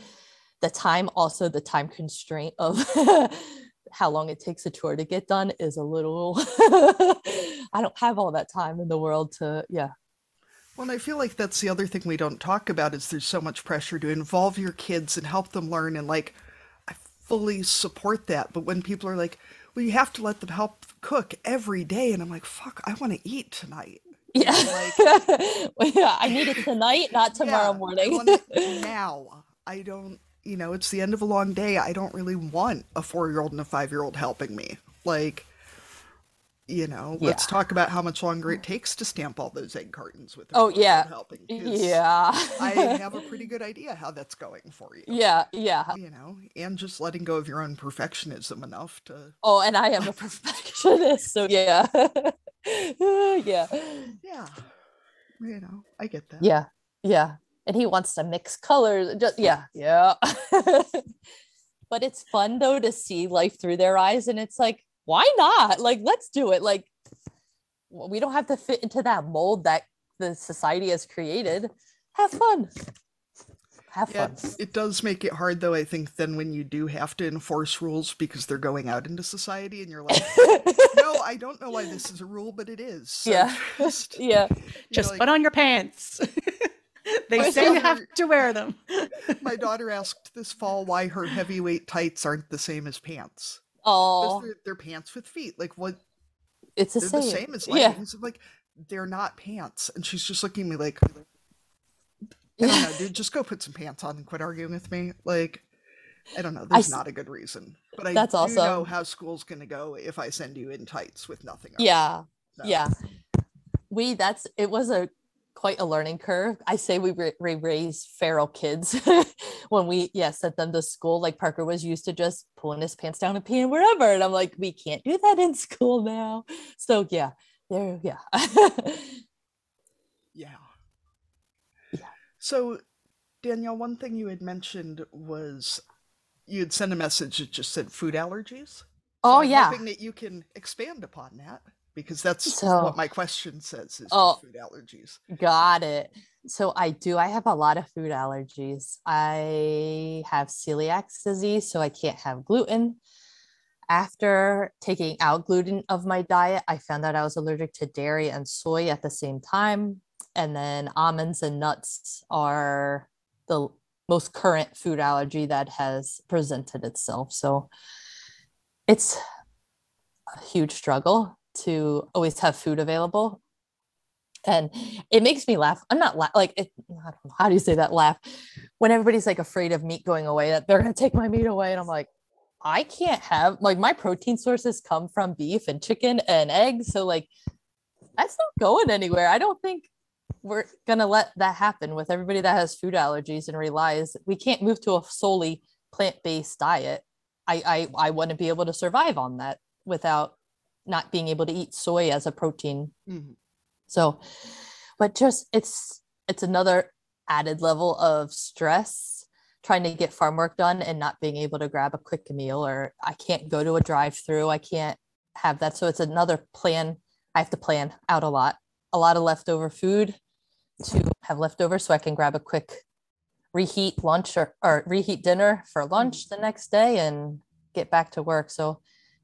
[SPEAKER 3] the time, also the time constraint of how long it takes a tour to get done is a little, I don't have all that time in the world to, yeah.
[SPEAKER 2] Well, and I feel like that's the other thing we don't talk about is there's so much pressure to involve your kids and help them learn and like I fully support that. But when people are like, well, you have to let them help cook every day. And I'm like, fuck, I want to eat tonight.
[SPEAKER 3] Yeah.
[SPEAKER 2] Like,
[SPEAKER 3] yeah, I need it tonight, not tomorrow
[SPEAKER 2] Yeah,
[SPEAKER 3] morning.
[SPEAKER 2] I want it now. I don't, you know, it's the end of a long day. I don't really want a four year old and a five year old helping me. Like, you know, let's talk about how much longer it takes to stamp all those egg cartons with
[SPEAKER 3] Oh, yeah.
[SPEAKER 2] helping.
[SPEAKER 3] yeah.
[SPEAKER 2] I have a pretty good idea how that's going for you.
[SPEAKER 3] yeah, yeah.
[SPEAKER 2] You know, and just letting go of your own perfectionism enough to,
[SPEAKER 3] Oh, and I am a perfectionist, so yeah. yeah.
[SPEAKER 2] yeah, you know, I get that.
[SPEAKER 3] Yeah. Yeah. And he wants to mix colors. Just yeah, yeah. but it's fun though to see life through their eyes and it's like, why not? Like let's do it. Like we don't have to fit into that mold that the society has created. Have fun. Have
[SPEAKER 2] Yeah,
[SPEAKER 3] fun.
[SPEAKER 2] it does make it hard though, I think, then when you do have to enforce rules because they're going out into society and you're like, no, I don't know why this is a rule, but it is. So
[SPEAKER 3] Yeah.
[SPEAKER 2] Just,
[SPEAKER 3] yeah.
[SPEAKER 2] you know,
[SPEAKER 1] Just
[SPEAKER 2] like,
[SPEAKER 1] put on your pants. They
[SPEAKER 2] My
[SPEAKER 1] say you have to wear them.
[SPEAKER 2] my daughter asked this fall why her heavyweight tights aren't the same as pants.
[SPEAKER 3] Oh,
[SPEAKER 2] They're, they're pants with feet. Like what?
[SPEAKER 3] it's the same.
[SPEAKER 2] the same as
[SPEAKER 3] Yeah.
[SPEAKER 2] leggings. I'm like, they're not pants. And she's just looking at me like, I don't know, dude, just go put some pants on and quit arguing with me. Like, I don't know. There's
[SPEAKER 3] s-
[SPEAKER 2] not a good reason. But I
[SPEAKER 3] That's
[SPEAKER 2] do know
[SPEAKER 3] awesome.
[SPEAKER 2] how school's going to go if I send you in tights with nothing on.
[SPEAKER 3] Yeah.
[SPEAKER 2] So,
[SPEAKER 3] yeah we that's it was a quite a learning curve i say we, ra- we raise feral kids when we yeah sent them to school like parker was used to just pulling his pants down and peeing wherever and i'm like we can't do that in school now so yeah there yeah
[SPEAKER 2] Yeah.
[SPEAKER 3] Yeah.
[SPEAKER 2] So, Danielle, one thing you had mentioned was you had sent a message that just said food allergies. Oh, so
[SPEAKER 3] oh
[SPEAKER 2] I'm
[SPEAKER 3] yeah
[SPEAKER 2] hoping that you can expand upon that because that's
[SPEAKER 3] So-
[SPEAKER 2] what my question says is
[SPEAKER 3] Oh.
[SPEAKER 2] food allergies.
[SPEAKER 3] Got it. So I do. I have a lot of food allergies. I have celiac disease, so I can't have gluten. After taking out gluten of my diet, I found out I was allergic to dairy and soy at the same time. And then almonds and nuts are the most current food allergy that has presented itself. So it's a huge struggle to always have food available and it makes me laugh. I'm not la- like it, how do you say that laugh when everybody's like afraid of meat going away that they're gonna take my meat away, and I'm like, I can't have like my protein sources come from beef and chicken and eggs, so like that's not going anywhere. I don't think we're gonna let that happen with everybody that has food allergies and relies we can't move to a solely plant-based diet. I I I wouldn't be able to survive on that without not being able to eat soy as a protein
[SPEAKER 2] Mhm.
[SPEAKER 3] so, but just it's it's another added level of stress trying to get farm work done and not being able to grab a quick meal or I can't go to a drive-through. I can't have that. So it's another plan. I have to plan out a lot, a lot of leftover food to have leftover so I can grab a quick reheat lunch or, or reheat dinner for lunch the next day and get back to work. So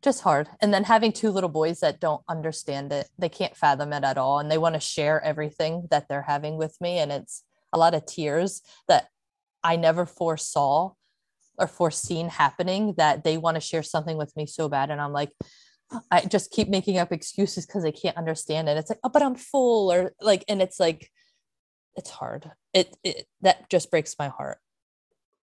[SPEAKER 3] just hard. And then having two little boys that don't understand it, they can't fathom it at all. And they want to share everything that they're having with me. And it's a lot of tears that I never foresaw or foreseen happening that they want to share something with me so bad. And I'm like, I just keep making up excuses because they can't understand it. It's like, oh, but I'm full, or like, and it's like, it's hard. It, it that just breaks my heart.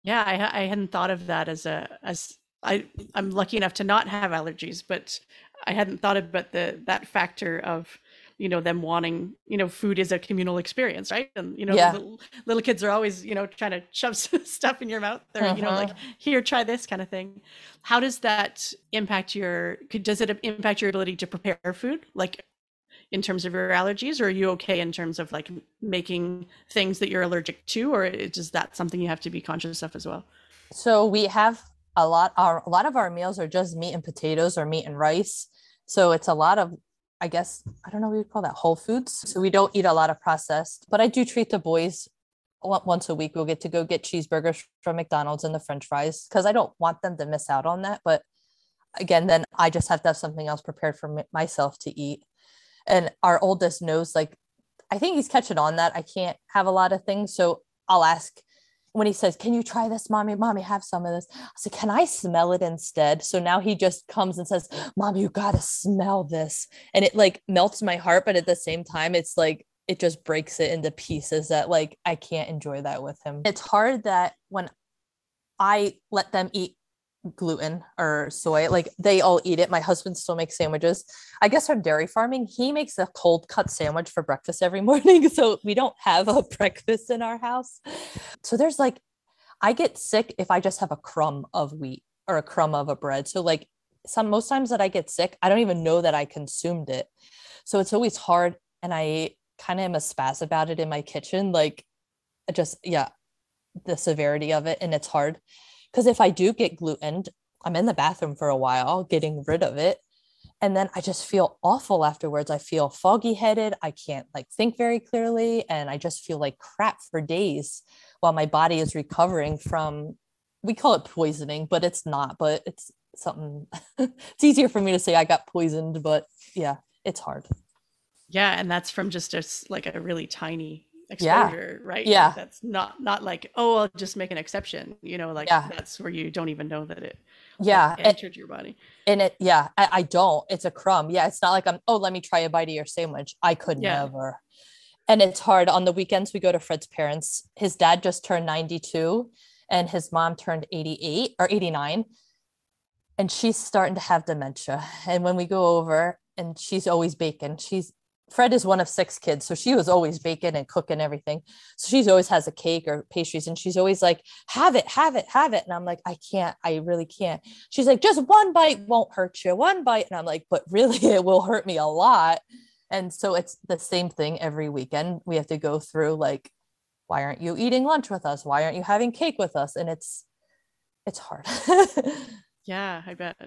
[SPEAKER 1] Yeah, I, I hadn't thought of that as a as I I'm lucky enough to not have allergies, but I hadn't thought about the that factor of you know them wanting you know food is a communal experience, right? And you know
[SPEAKER 3] Yeah.
[SPEAKER 1] little, little kids are always you know trying to shove stuff in your mouth or you know like
[SPEAKER 3] Uh-huh.
[SPEAKER 1] here try this kind of thing. How does that impact your? Does it impact your ability to prepare food like? in terms of your allergies or are you okay in terms of like making things that you're allergic to or is that something you have to be conscious of as well
[SPEAKER 3] So we have a lot our a lot of our meals are just meat and potatoes or meat and rice. So it's a lot of I guess I don't know what you call that whole foods. So we don't eat a lot of processed, but I do treat the boys once a week. We'll get to go get cheeseburgers from McDonald's and the French fries because I don't want them to miss out on that. But again, then I just have to have something else prepared for myself to eat. And our oldest knows like I think he's catching on that I can't have a lot of things. So I'll ask when he says, Can you try this, mommy? Mommy, have some of this. I said, Can I smell it instead? So now he just comes and says, Mom, you got to smell this. And it like melts my heart. But at the same time, it's like, it just breaks it into pieces that like I can't enjoy that with him. It's hard that when I let them eat gluten or soy. Like they all eat it. My husband still makes sandwiches. I guess from dairy farming, he makes a cold cut sandwich for breakfast every morning. So we don't have a breakfast in our house. So there's like, I get sick if I just have a crumb of wheat or a crumb of a bread. So like some most times that I get sick, I don't even know that I consumed it. So it's always hard. And I kind of am a spaz about it in my kitchen. Like just, yeah, the severity of it. And it's hard because if I do get gluten, I'm in the bathroom for a while getting rid of it. And then I just feel awful afterwards. I feel foggy headed. I can't like think very clearly. And I just feel like crap for days while my body is recovering from, we call it poisoning, but it's not, but it's something, it's easier for me to say I got poisoned, but yeah, it's hard.
[SPEAKER 1] Yeah. And that's from just a, like a really tiny exposure,
[SPEAKER 3] yeah.
[SPEAKER 1] right?
[SPEAKER 3] Yeah.
[SPEAKER 1] That's not not like, oh, I'll just make an exception. You know, like
[SPEAKER 3] yeah.
[SPEAKER 1] that's where you don't even know that it
[SPEAKER 3] yeah
[SPEAKER 1] like, entered your body.
[SPEAKER 3] And it yeah, I, I, don't. It's a crumb. Yeah. It's not like I'm, oh, let me try a bite of your sandwich. I could yeah. never. And it's hard. On the weekends, we go to Fred's parents. His dad just turned 92 and his mom turned 88 or 89. And she's starting to have dementia. And when we go over, and she's always baking. She's Fred is one of six kids, so she was always baking and cooking everything. So she's always has a cake or pastries, and she's always like, "Have it, have it, have it." And I'm like, "I can't, I really can't." She's like, "Just one bite won't hurt you, one bite," and I'm like, "But really, it will hurt me a lot." And so it's the same thing every weekend. We have to go through like, "Why aren't you eating lunch with us? Why aren't you having cake with us?" And it's, it's hard.
[SPEAKER 1] yeah, I bet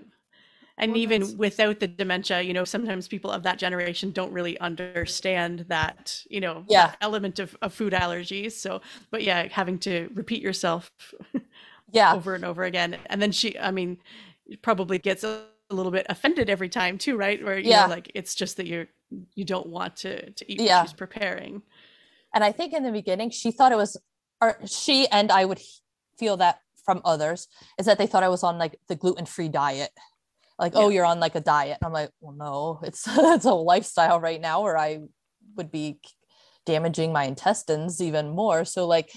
[SPEAKER 1] and well, even without the dementia you know sometimes people of that generation don't really understand that you know
[SPEAKER 3] yeah.
[SPEAKER 1] element of, of food allergies. So but yeah having to repeat yourself
[SPEAKER 3] yeah.
[SPEAKER 1] over and over again. And then she i mean probably gets a, a little bit offended every time too right? Where you
[SPEAKER 3] yeah.
[SPEAKER 1] know like it's just that you're you don't want to to eat
[SPEAKER 3] yeah.
[SPEAKER 1] what she's preparing.
[SPEAKER 3] And i think in the beginning she thought it was or she and i would feel that from others is that they thought i was on like the gluten-free diet like oh, yeah. oh you're on like a diet. And i'm like well no it's it's a lifestyle right now where i would be damaging my intestines even more. So like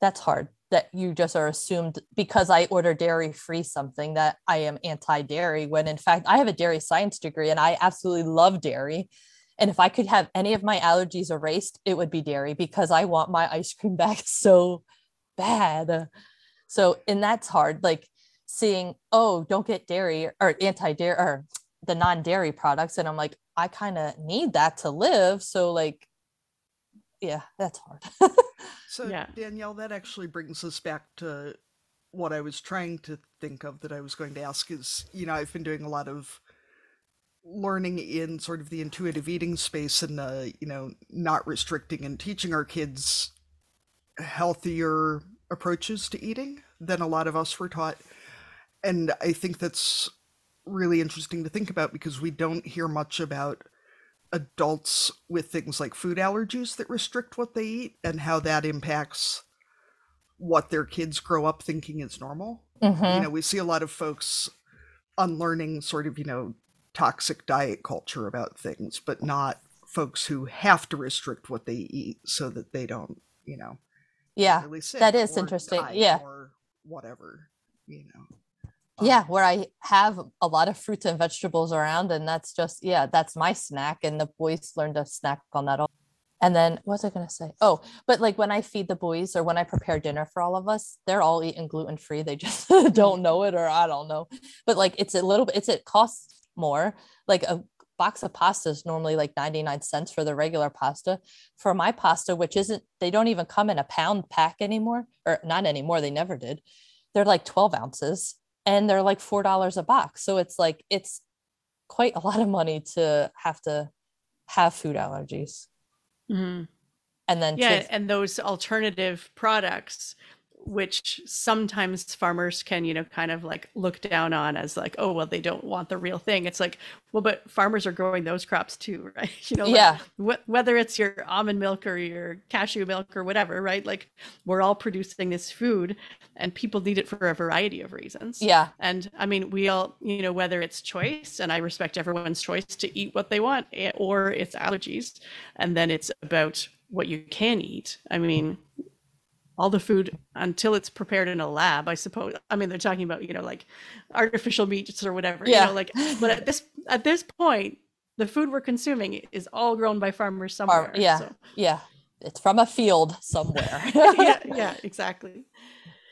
[SPEAKER 3] that's hard that you just are assumed because i order dairy free something that i am anti-dairy when in fact i have a dairy science degree and i absolutely love dairy. And if i could have any of my allergies erased it would be dairy because i want my ice cream back so bad. So and that's hard like seeing, oh, don't get dairy or anti dairy or the non dairy products. And I'm like, I kind of need that to live. So, like, yeah, that's hard.
[SPEAKER 2] so, yeah. Danielle, that actually brings us back to what I was trying to think of that I was going to ask is, you know, I've been doing a lot of learning in sort of the intuitive eating space and, uh, you know, not restricting and teaching our kids healthier approaches to eating than a lot of us were taught and I think that's really interesting to think about because we don't hear much about adults with things like food allergies that restrict what they eat and how that impacts what their kids grow up thinking is normal.
[SPEAKER 3] Mm-hmm.
[SPEAKER 2] You know, we see a lot of folks unlearning sort of, you know, toxic diet culture about things, but not folks who have to restrict what they eat so that they don't, you know.
[SPEAKER 3] Yeah. Really that is interesting. Yeah.
[SPEAKER 2] Or whatever, you know Um,
[SPEAKER 3] yeah where i have a lot of fruits and vegetables around and that's just yeah that's my snack and the boys learn to snack on that all. And then what was i going to say? Oh but like when i feed the boys or when i prepare dinner for all of us they're all eating gluten free they just don't know it or i don't know. But like it's a little bit it's it costs more. Like a box of pasta is normally like 99 cents for the regular pasta. For my pasta which isn't they don't even come in a pound pack anymore or not anymore they never did. They're like 12 ounces and they're like four dollars a box so it's like it's quite a lot of money to have to have food allergies
[SPEAKER 1] mm-hmm.
[SPEAKER 3] and then
[SPEAKER 1] yeah to- and those alternative products which sometimes farmers can you know kind of like look down on as like oh well they don't want the real thing. It's like well but farmers are growing those crops too right? You know like,
[SPEAKER 3] yeah.
[SPEAKER 1] wh- whether it's your almond milk or your cashew milk or whatever right? Like we're all producing this food and people need it for a variety of reasons.
[SPEAKER 3] Yeah.
[SPEAKER 1] And i mean we all you know whether it's choice and i respect everyone's choice to eat what they want eh, or it's allergies and then it's about what you can eat. I mean all the food until it's prepared in a lab i suppose i mean they're talking about you know like artificial meats or whatever
[SPEAKER 3] Yeah.
[SPEAKER 1] you know like but at this at this point the food we're consuming is all grown by farmers somewhere
[SPEAKER 3] yeah.
[SPEAKER 1] so-
[SPEAKER 3] yeah it's from a field somewhere
[SPEAKER 1] yeah yeah exactly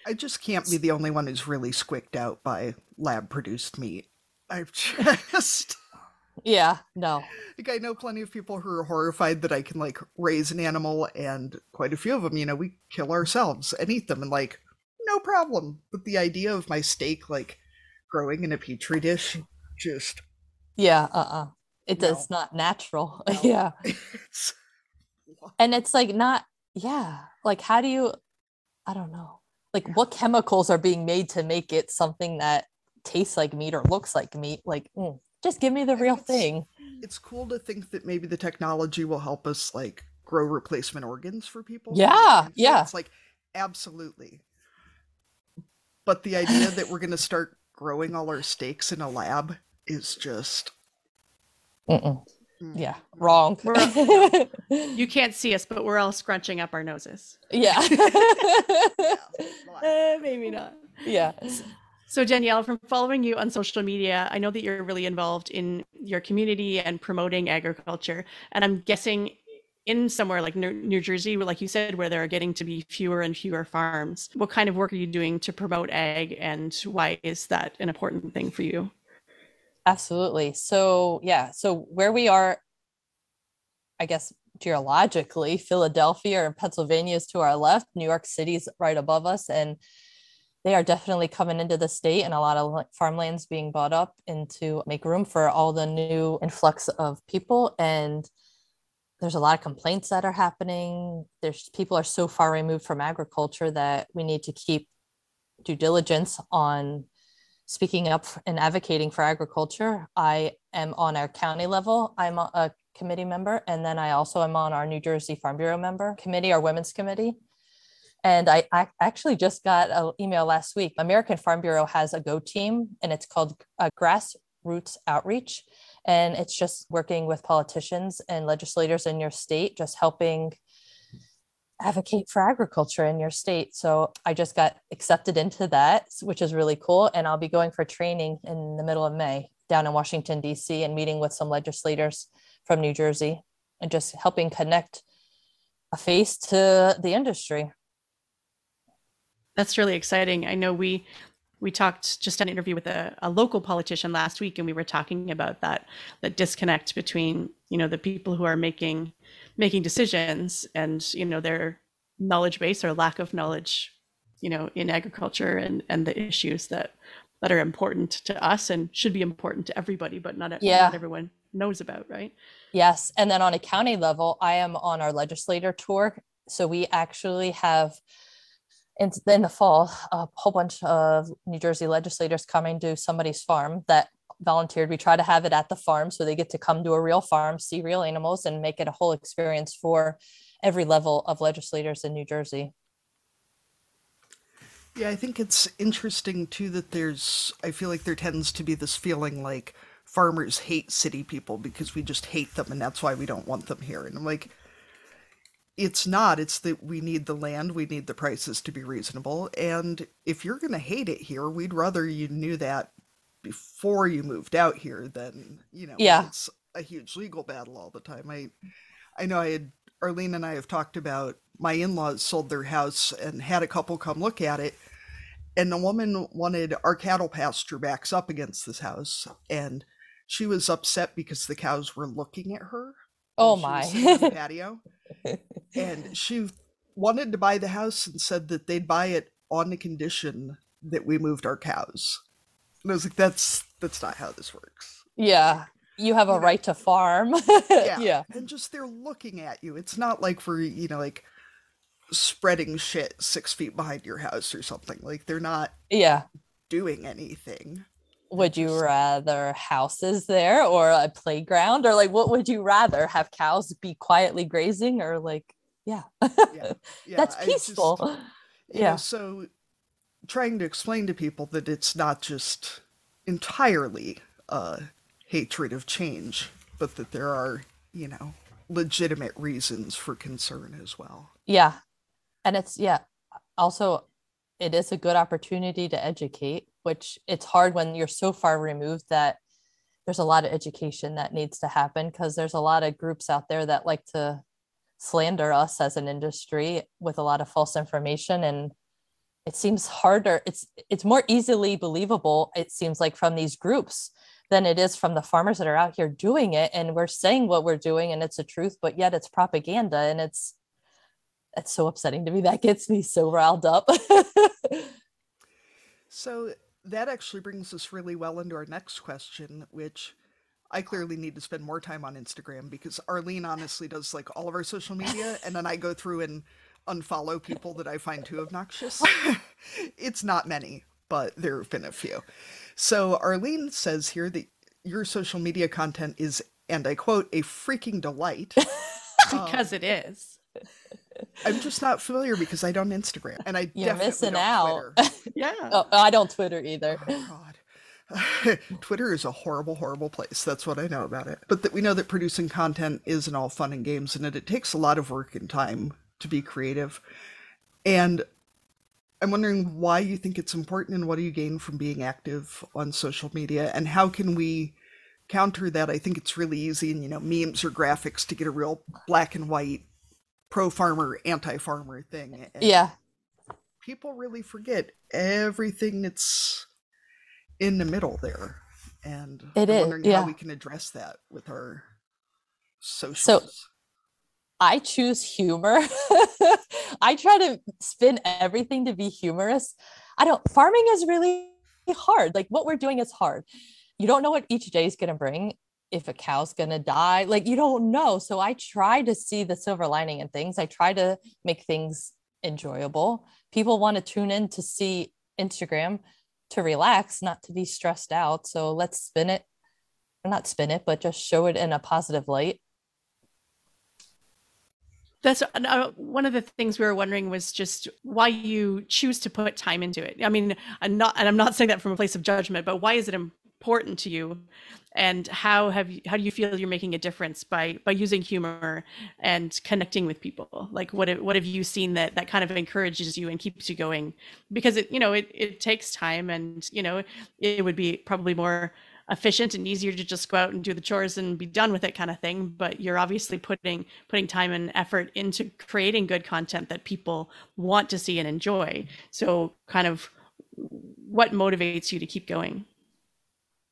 [SPEAKER 2] I just can't be the only one who's really squicked out by lab produced meat. I've just
[SPEAKER 3] yeah no.
[SPEAKER 2] Like I know plenty of people who are horrified that I can like raise an animal and quite a few of them, you know, we kill ourselves and eat them and like no problem. But the idea of my steak like growing in a petri dish just
[SPEAKER 3] yeah uh-uh. It
[SPEAKER 2] No.
[SPEAKER 3] does not natural.
[SPEAKER 2] No.
[SPEAKER 3] yeah.
[SPEAKER 2] It's
[SPEAKER 3] and it's like not yeah like how do you i don't know. Like what chemicals are being made to make it something that tastes like meat or looks like meat? Like mm, just give me the real
[SPEAKER 2] it's-
[SPEAKER 3] thing
[SPEAKER 2] it's cool to think that maybe the technology will help us like grow replacement organs for people.
[SPEAKER 3] Yeah,
[SPEAKER 2] And
[SPEAKER 3] yeah.
[SPEAKER 2] It's like absolutely. But the idea that we're gonna start growing all our steaks in a lab is just
[SPEAKER 3] Mm-mm.
[SPEAKER 2] mm,
[SPEAKER 3] yeah wrong
[SPEAKER 1] We're- you can't see us but we're all scrunching up our noses
[SPEAKER 3] yeah
[SPEAKER 1] Eh, maybe not
[SPEAKER 3] yeah
[SPEAKER 1] So Danielle, from following you on social media, I know that you're really involved in your community and promoting agriculture. And I'm guessing in somewhere like New Jersey, like you said, where there are getting to be fewer and fewer farms. What kind of work are you doing to promote ag, and why is that an important thing for you?
[SPEAKER 3] Absolutely. So, yeah, so where we are, I guess geologically, Philadelphia and Pennsylvania is to our left, New York City's right above us, and they are definitely coming into the state and a lot of farmlands being bought up into make room for all the new influx of people and there's a lot of complaints that are happening there's people are so far removed from agriculture that we need to keep due diligence on speaking up and advocating for agriculture. I am on our county level. I'm a- committee member, and then I also am on our New Jersey Farm Bureau member committee, our women's committee. And I, I actually just got an email last week. American Farm Bureau has a Go team, and it's called uh, Grassroots Outreach. And it's just working with politicians and legislators in your state, just helping advocate for agriculture in your state. So I just got accepted into that, which is really cool. And I'll be going for training in the middle of May down in Washington, D.C., and meeting with some legislators from New Jersey and just helping connect a face to the industry.
[SPEAKER 1] That's really exciting. I know we we talked just an interview with a, a local politician last week and we were talking about that that disconnect between you know the people who are making making decisions and you know their knowledge base or lack of knowledge you know in agriculture and and the issues that that are important to us and should be important to everybody but not, not everyone knows about right
[SPEAKER 3] Yes. And then on a county level, I am on our legislator tour. So we actually have in, in the fall a whole bunch of New Jersey legislators coming to somebody's farm that volunteered. We try to have it at the farm so they get to come to a real farm, see real animals, and make it a whole experience for every level of legislators in New Jersey.
[SPEAKER 2] Yeah, I think it's interesting too that there's, I feel like there tends to be this feeling like farmers hate city people because we just hate them and that's why we don't want them here. And I'm like, it's not. It's that we need the land, we need the prices to be reasonable. And if you're going to hate it here, we'd rather you knew that before you moved out here than, you know,
[SPEAKER 3] Yeah.
[SPEAKER 2] it's a huge legal battle all the time. I, I know I had, Arlene and I have talked about my in laws sold their house and had a couple come look at it and the woman wanted our cattle pasture backs up against this house and she was upset because the cows were looking at her
[SPEAKER 3] Oh
[SPEAKER 2] while she was sitting on the
[SPEAKER 3] my.
[SPEAKER 2] patio and she wanted to buy the house and said that they'd buy it on the condition that we moved our cows and i was like that's that's not how this works
[SPEAKER 3] yeah. You have a
[SPEAKER 2] You know,
[SPEAKER 3] right to farm.
[SPEAKER 2] yeah
[SPEAKER 3] yeah.
[SPEAKER 2] and just they're looking at you it's not like for you know like spreading shit six feet behind your house or something. Like they're not
[SPEAKER 3] Yeah.
[SPEAKER 2] doing anything.
[SPEAKER 3] Would you rather houses there or a playground? Or like what would you rather have cows be quietly grazing or like yeah.
[SPEAKER 2] Yeah, Yeah,
[SPEAKER 3] That's
[SPEAKER 2] just-
[SPEAKER 3] peaceful.
[SPEAKER 2] know,
[SPEAKER 3] yeah.
[SPEAKER 2] so trying to explain to people that it's not just entirely uh, hatred of change, but that there are, you know, legitimate reasons for concern as well.
[SPEAKER 3] Yeah. And it's, yeah, also, it is a good opportunity to educate, which it's hard when you're so far removed that there's a lot of education that needs to happen because there's a lot of groups out there that like to slander us as an industry with a lot of false information and it seems harder it's it's more easily believable it seems like from these groups than it is from the farmers that are out here doing it and we're saying what we're doing and it's a truth but yet it's propaganda and it's it's so upsetting to me that gets me so riled up
[SPEAKER 2] So that actually brings us really well into our next question, which I clearly need to spend more time on Instagram because Arlene honestly does like all of our social media, and then I go through and unfollow people that I find too obnoxious. it's not many, but there have been a few. So Arlene says here that your social media content is, and I quote, a freaking delight. Um,
[SPEAKER 1] because it is.
[SPEAKER 2] I'm just not familiar because I don't Instagram, and I
[SPEAKER 3] You're
[SPEAKER 2] definitely
[SPEAKER 3] missing
[SPEAKER 2] don't
[SPEAKER 3] out.
[SPEAKER 2] Twitter.
[SPEAKER 1] Yeah.
[SPEAKER 3] oh, i don't twitter either
[SPEAKER 2] Oh God. Twitter is a horrible, horrible place. That's what I know about it. But that we know that producing content isn't all fun and games and that it takes a lot of work and time to be creative. And I'm wondering why you think it's important and what do you gain from being active on social media and how can we counter that? I think it's really easy in, you know, memes or graphics to get a real black and white pro farmer, anti farmer thing. And
[SPEAKER 3] yeah
[SPEAKER 2] people really forget everything that's in the middle there. And
[SPEAKER 3] It
[SPEAKER 2] I'm
[SPEAKER 3] is,
[SPEAKER 2] wondering
[SPEAKER 3] yeah.
[SPEAKER 2] how we can address that with our socials.
[SPEAKER 3] So I choose humor. I try to spin everything to be humorous. I don't, farming is really hard. Like what we're doing is hard. You don't know what each day is going to bring. If a cow's going to die, like you don't know. So I try to see the silver lining in things. I try to make things enjoyable. People want to tune in to see Instagram to relax, not to be stressed out. So let's spin it, not spin it, but just show it in a positive light.
[SPEAKER 1] That's uh, one of the things we were wondering was just why you choose to put time into it. I mean, I'm not, and I'm not saying that from a place of judgment, but why is it important to you? And how have you, how do you feel you're making a difference by by using humor and connecting with people? Like, what what have you seen that that kind of encourages you and keeps you going? Because it you know it it takes time, and you know it would be probably more efficient and easier to just go out and do the chores and be done with it kind of thing but you're obviously putting putting time and effort into creating good content that people want to see and enjoy so kind of what motivates you to keep going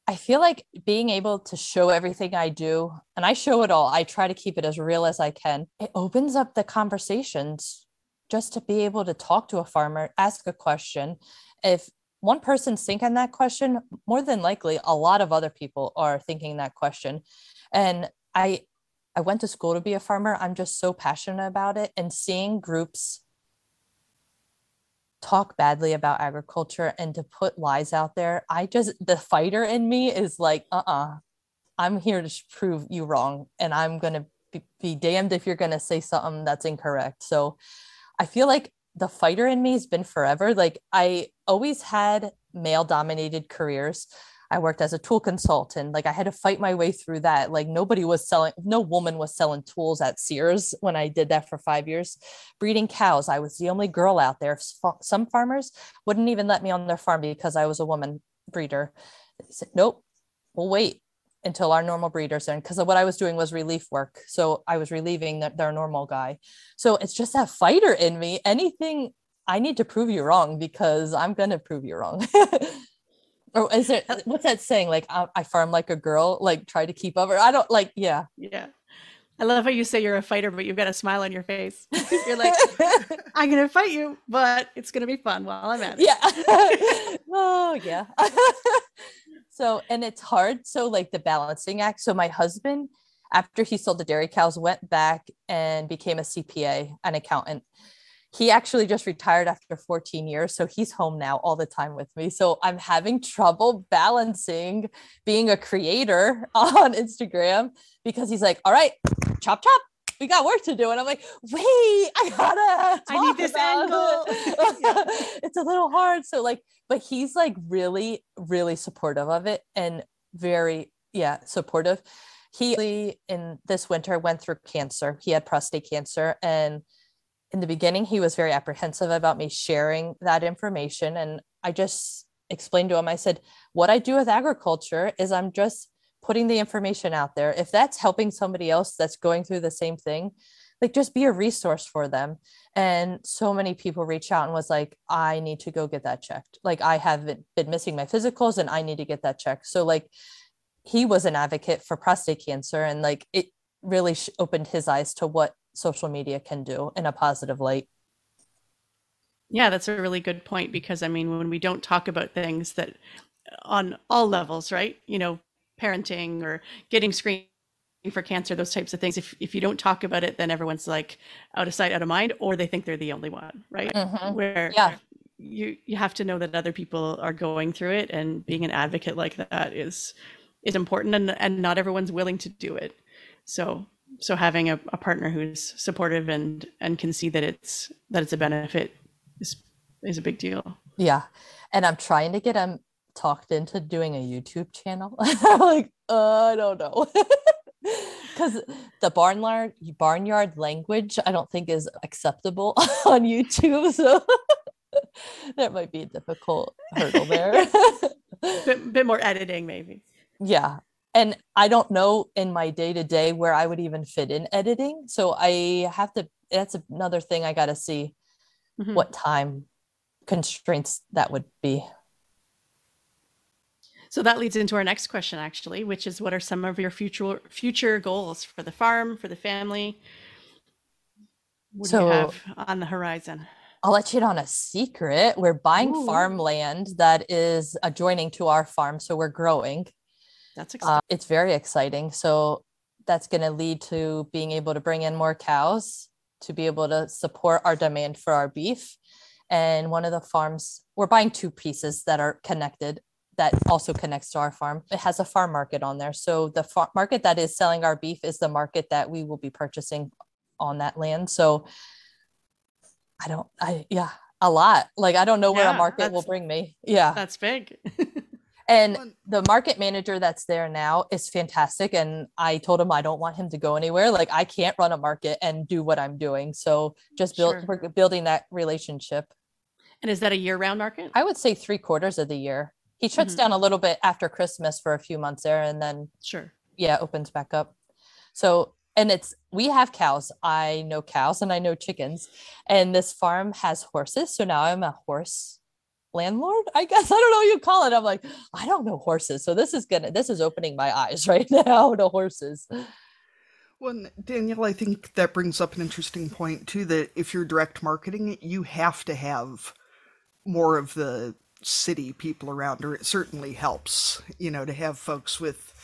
[SPEAKER 3] I feel like being able to show everything I do, and I show it all, I try to keep it as real as I can. It opens up the conversations just to be able to talk to a farmer, ask a question. If one person's thinking that question, more than likely, a lot of other people are thinking that question. And I, I went to school to be a farmer. I'm just so passionate about it, and seeing groups talk badly about agriculture and to put lies out there i just the fighter in me is like uh-uh i'm here to prove you wrong and i'm gonna be, be damned if you're gonna say something that's incorrect. So i feel like the fighter in me has been forever. Like i always had male dominated careers I worked as a tool consultant. Like I had to fight my way through that. Like nobody was selling, no woman was selling tools at Sears when I did that for five years. Breeding cows, I was the only girl out there. Some farmers wouldn't even let me on their farm because I was a woman breeder. They said, nope, we'll wait until our normal breeders are in. Because what I was doing was relief work. So I was relieving the, their normal guy. So it's just that fighter in me. Anything I need to prove you wrong because I'm going to prove you wrong. or is it uh, what's that saying? Like I, I, farm like a girl like try to keep up or i don't like yeah.
[SPEAKER 1] Yeah. I love how you say you're a fighter but you've got a smile on your face. You're like i'm gonna fight you but it's gonna be fun while i'm at it.
[SPEAKER 3] Yeah. Oh yeah. So and it's hard so like the balancing act so my husband after he sold the dairy cows went back and became a cpa an accountant he actually just retired after 14 years so he's home now all the time with me. So i'm having trouble balancing being a creator on instagram because he's like all right chop chop. We got work to do. And i'm like wait i gotta
[SPEAKER 1] I need this angle.
[SPEAKER 3] it. it's a little hard. So like but he's like really really supportive of it and very yeah supportive. He in this winter went through cancer. He had prostate cancer and in the beginning he was very apprehensive about me sharing that information and i just explained to him i said what i do with agriculture is i'm just putting the information out there. If that's helping somebody else that's going through the same thing like just be a resource for them. And so many people reach out and was like i need to go get that checked. Like i haven't been missing my physicals and i need to get that checked. So like he was an advocate for prostate cancer and like it really opened his eyes to what social media can do in a positive light.
[SPEAKER 1] Yeah, that's a really good point because I mean, when we don't talk about things that on all levels, right? You know, parenting or getting screened for cancer, those types of things. If, if you don't talk about it, then everyone's like out of sight, out of mind, or they think they're the only one, right?
[SPEAKER 3] Mm-hmm.
[SPEAKER 1] Where
[SPEAKER 3] yeah.
[SPEAKER 1] you you have to know that other people are going through it, and being an advocate like that is is important, and and not everyone's willing to do it. So so having a, a partner who's supportive and and can see that it's that it's a benefit is is a big deal.
[SPEAKER 3] Yeah. And i'm trying to get him talked into doing a youtube channel. Like uh, i don't know. Because the barnyard barnyard language i don't think is acceptable on youtube so that might be a difficult hurdle there.
[SPEAKER 1] Bit, bit more editing maybe.
[SPEAKER 3] Yeah and I don't know in my day to day where I would even fit in editing. So I have to, that's another thing I got to see mm-hmm. what time constraints that would be.
[SPEAKER 1] So that leads into our next question, actually, which is what are some of your future future goals for the farm, for the family? What so, do you have on the horizon?
[SPEAKER 3] I'll let you in on a secret. We're buying Ooh. farmland that is adjoining to our farm. So we're growing.
[SPEAKER 1] That's exciting. Uh,
[SPEAKER 3] it's very exciting. So that's going to lead to being able to bring in more cows to be able to support our demand for our beef. And one of the farms, we're buying two pieces that are connected that also connects to our farm. It has a farm market on there. So the farm market that is selling our beef is the market that we will be purchasing on that land. So I don't, I, yeah, a lot. Like, I don't know yeah, where a market will bring me. Yeah.
[SPEAKER 1] That's big.
[SPEAKER 3] And the market manager that's there now is fantastic. And I told him I don't want him to go anywhere. Like I can't run a market and do what I'm doing. So just build sure. we're building that relationship.
[SPEAKER 1] And is that a year-round market?
[SPEAKER 3] I would say three quarters of the year. He shuts mm-hmm. down a little bit after Christmas for a few months there, and then
[SPEAKER 1] sure,
[SPEAKER 3] yeah, opens back up. So and it's we have cows. I know cows and I know chickens, and this farm has horses. So now I'm a horse landlord i guess? I don't know what you call it. I'm like i don't know horses. So this is gonna this is opening my eyes right now to horses.
[SPEAKER 2] Well danielle i think that brings up an interesting point too that if you're direct marketing you have to have more of the city people around or it certainly helps you know to have folks with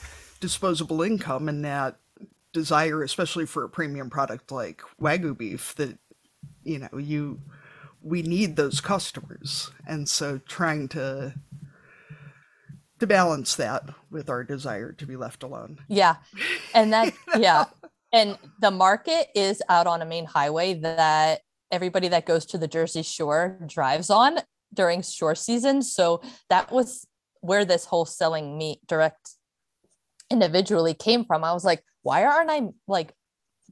[SPEAKER 2] disposable income and that desire especially for a premium product like wagyu beef that you know you we need those customers. And so trying to to balance that with our desire to be left alone.
[SPEAKER 3] Yeah. And that yeah. And the market is out on a main highway that everybody that goes to the jersey shore drives on during shore season. So that was where this whole selling meat direct individually came from. I was like why aren't i like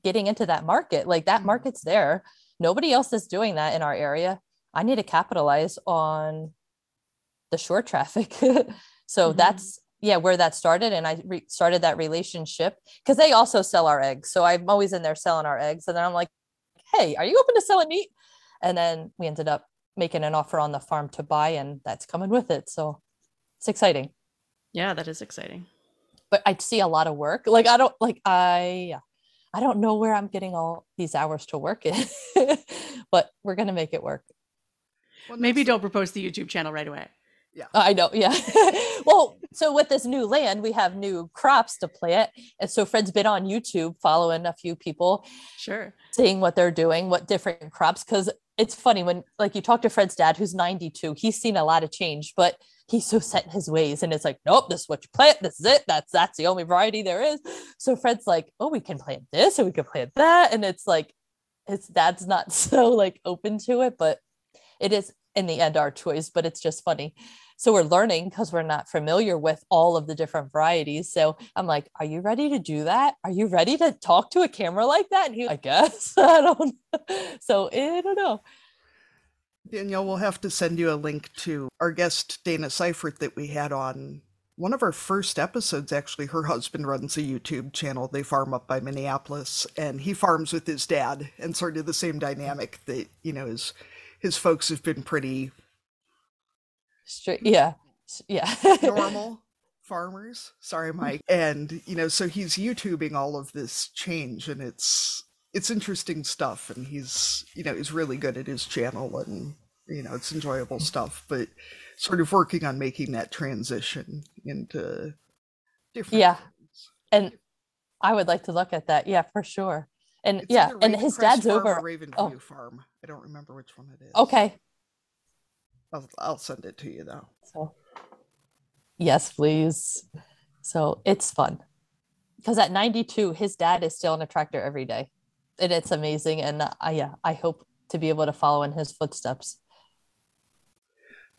[SPEAKER 3] getting into that market? Like that mm-hmm. market's there nobody else is doing that in our area. I need to capitalize on the short traffic. So mm-hmm. that's yeah where that started and i re- started that relationship because they also sell our eggs. So i'm always in there selling our eggs and then i'm like hey are you open to selling meat? And then we ended up making an offer on the farm to buy and that's coming with it. So it's exciting.
[SPEAKER 1] Yeah that is exciting.
[SPEAKER 3] But i see a lot of work. Like i don't like i yeah I don't know where I'm getting all these hours to work in, but we're going to make it work.
[SPEAKER 1] Well, Maybe don't propose the YouTube channel right away.
[SPEAKER 2] Yeah.
[SPEAKER 3] I know. Yeah. well, so with this new land, we have new crops to plant. And so Fred's been on YouTube following a few people.
[SPEAKER 1] Sure.
[SPEAKER 3] Seeing what they're doing, what different crops, because it's funny when like you talk to Fred's dad, who's 92, he's seen a lot of change, but he's so set in his ways. And it's like, nope, this is what you plant. This is it. That's that's the only variety there is. So Fred's like, oh, we can plant this and we can plant that. And it's like his dad's not so like open to it, but it is in the end our choice, but it's just funny. So we're learning because we're not familiar with all of the different varieties. So I'm like, are you ready to do that? Are you ready to talk to a camera like that? And he, I guess, I don't So I don't know.
[SPEAKER 2] Eh, Danielle, we'll have to send you a link to our guest, Dana Seifert, that we had on one of our first episodes. Actually, her husband runs a YouTube channel. They farm up by Minneapolis, and he farms with his dad, and sort of the same dynamic that, you know, his, his folks have been pretty
[SPEAKER 3] Straight, yeah, yeah.
[SPEAKER 2] normal farmers. Sorry, Mike. And you know, so he's YouTubing all of this change, and it's it's interesting stuff. And he's you know he's really good at his channel, and you know it's enjoyable stuff. But sort of working on making that transition into different.
[SPEAKER 3] Yeah,
[SPEAKER 2] things.
[SPEAKER 3] and I would like to look at that. Yeah, for sure. And
[SPEAKER 2] It's
[SPEAKER 3] yeah, and his
[SPEAKER 2] Crest
[SPEAKER 3] dad's
[SPEAKER 2] Farm
[SPEAKER 3] over.
[SPEAKER 2] Raven
[SPEAKER 3] oh.
[SPEAKER 2] Farm. I don't remember which one it is.
[SPEAKER 3] Okay.
[SPEAKER 2] I'll, I'll send it to you though.
[SPEAKER 3] So, yes, please. So it's fun because at 92, his dad is still on a tractor every day, and it's amazing. And I, yeah, I hope to be able to follow in his footsteps.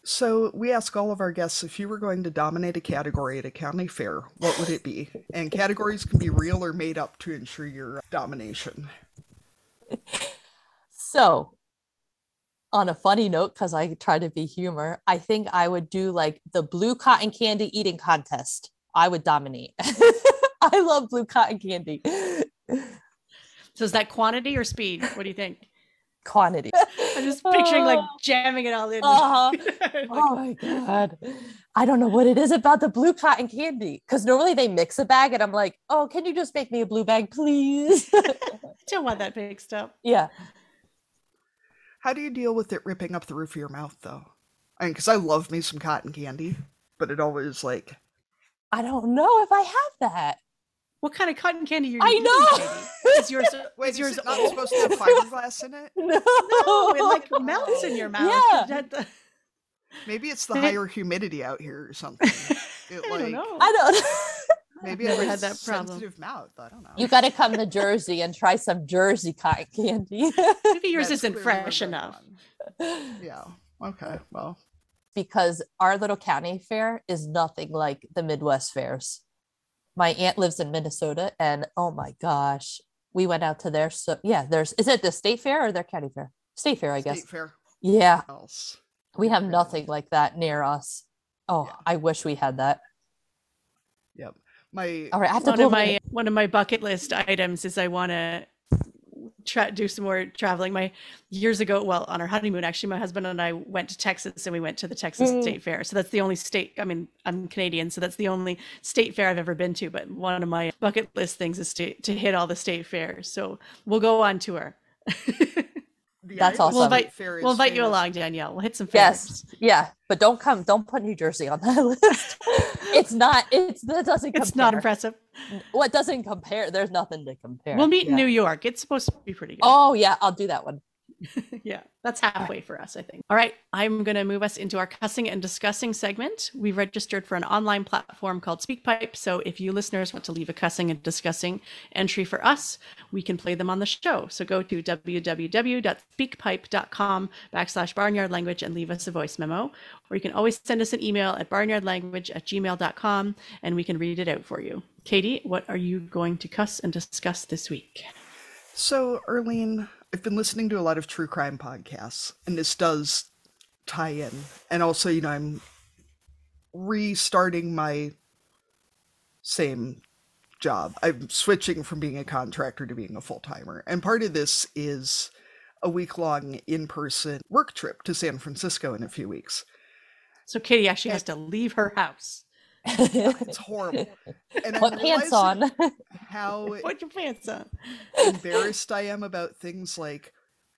[SPEAKER 2] So we ask all of our guests if you were going to dominate a category at a county fair, what would it be? And categories can be real or made up to ensure your domination.
[SPEAKER 3] So, on a funny note, because I try to be humor, I think I would do like the blue cotton candy eating contest. I would dominate. I love blue cotton candy
[SPEAKER 1] So is that quantity or speed? What do you think?
[SPEAKER 3] Quantity.
[SPEAKER 1] I'm just picturing like jamming it all in.
[SPEAKER 3] Uh-huh.
[SPEAKER 1] Like-
[SPEAKER 3] Oh my god. I don't know what it is about the blue cotton candy. Because normally they mix a bag and I'm like, oh, can you just make me a blue bag, please?
[SPEAKER 1] don't want that mixed up.
[SPEAKER 3] yeah.
[SPEAKER 2] How do you deal with it ripping up the roof of your mouth though? I mean, because I love me some cotton candy, but it always like
[SPEAKER 3] I don't know if I have that.
[SPEAKER 1] What kind of cotton candy are you
[SPEAKER 3] I
[SPEAKER 1] eating,
[SPEAKER 3] know.
[SPEAKER 1] Katie? Is yours
[SPEAKER 2] wait,
[SPEAKER 1] is
[SPEAKER 2] is
[SPEAKER 1] yours
[SPEAKER 2] it not
[SPEAKER 1] old?
[SPEAKER 2] supposed to have fiberglass in it?
[SPEAKER 3] No,
[SPEAKER 1] No, it like melts in your mouth.
[SPEAKER 3] Yeah.
[SPEAKER 1] That- that-
[SPEAKER 2] Maybe it's the higher humidity out here or something. It
[SPEAKER 1] I
[SPEAKER 2] like
[SPEAKER 1] don't know.
[SPEAKER 3] I don't
[SPEAKER 2] maybe
[SPEAKER 1] Never
[SPEAKER 2] I
[SPEAKER 1] had
[SPEAKER 2] had
[SPEAKER 1] that problem.
[SPEAKER 2] sensitive mouth. I don't know.
[SPEAKER 3] You got to come to Jersey and try some Jersey cotton candy.
[SPEAKER 1] Maybe yours
[SPEAKER 2] That's
[SPEAKER 1] isn't fresh enough.
[SPEAKER 2] one. Yeah. Okay. Well,
[SPEAKER 3] because our little county fair is nothing like the Midwest fairs. My aunt lives in Minnesota, and oh my gosh, we went out to their so yeah. There's is it the state fair or their county fair? State fair, I guess.
[SPEAKER 2] state fair
[SPEAKER 3] Yeah,
[SPEAKER 2] else.
[SPEAKER 3] we have
[SPEAKER 2] Fair.
[SPEAKER 3] nothing like that near us. Oh,
[SPEAKER 2] Yeah.
[SPEAKER 3] I wish we had that.
[SPEAKER 2] Yep. My
[SPEAKER 3] All right, I have to
[SPEAKER 1] One
[SPEAKER 3] pull
[SPEAKER 1] of my one of my bucket list items is I want to tra- do some more traveling. My years ago, well, on our honeymoon, actually, my husband and I went to Texas and we went to the Texas
[SPEAKER 3] Mm.
[SPEAKER 1] State Fair. So that's the only state. I mean, I'm Canadian, so that's the only state fair I've ever been to. But one of my bucket list things is to to hit all the state fairs. So we'll go on tour.
[SPEAKER 2] the
[SPEAKER 3] That's awesome.
[SPEAKER 1] We'll invite
[SPEAKER 2] Fair
[SPEAKER 1] we'll invite you along, Danielle. We'll hit some
[SPEAKER 3] Yes, yeah, but don't come. Don't put New Jersey on that list. it's not. It's that doesn't. Compare.
[SPEAKER 1] It's not impressive.
[SPEAKER 3] What doesn't compare? There's nothing to compare.
[SPEAKER 1] We'll meet
[SPEAKER 3] Yeah.
[SPEAKER 1] in New York. It's supposed to be pretty good.
[SPEAKER 3] Oh yeah, I'll do that one.
[SPEAKER 1] yeah, that's halfway for us, I think. All right, I'm going to move us into our cussing and discussing segment. We've registered for an online platform called SpeakPipe. So if you listeners want to leave a cussing and discussing entry for us, we can play them on the show. So go to www.speakpipe.com backslash barnyard language and leave us a voice memo. Or you can always send us an email at barnyardlanguage at gmail.com and we can read it out for you. Katie, what are you going to cuss and discuss this week?
[SPEAKER 2] So, Erlene, I've been listening to a lot of true crime podcasts, and this does tie in. And also, you know, I'm restarting my same job. I'm switching from being a contractor to being a full timer. And part of this is a week long in person work trip to San Francisco in a few weeks.
[SPEAKER 1] So Katie actually has to leave her house.
[SPEAKER 2] It's horrible. And
[SPEAKER 3] Put
[SPEAKER 2] I'm
[SPEAKER 3] pants on.
[SPEAKER 2] How
[SPEAKER 1] Put your pants on.
[SPEAKER 2] embarrassed I am about things like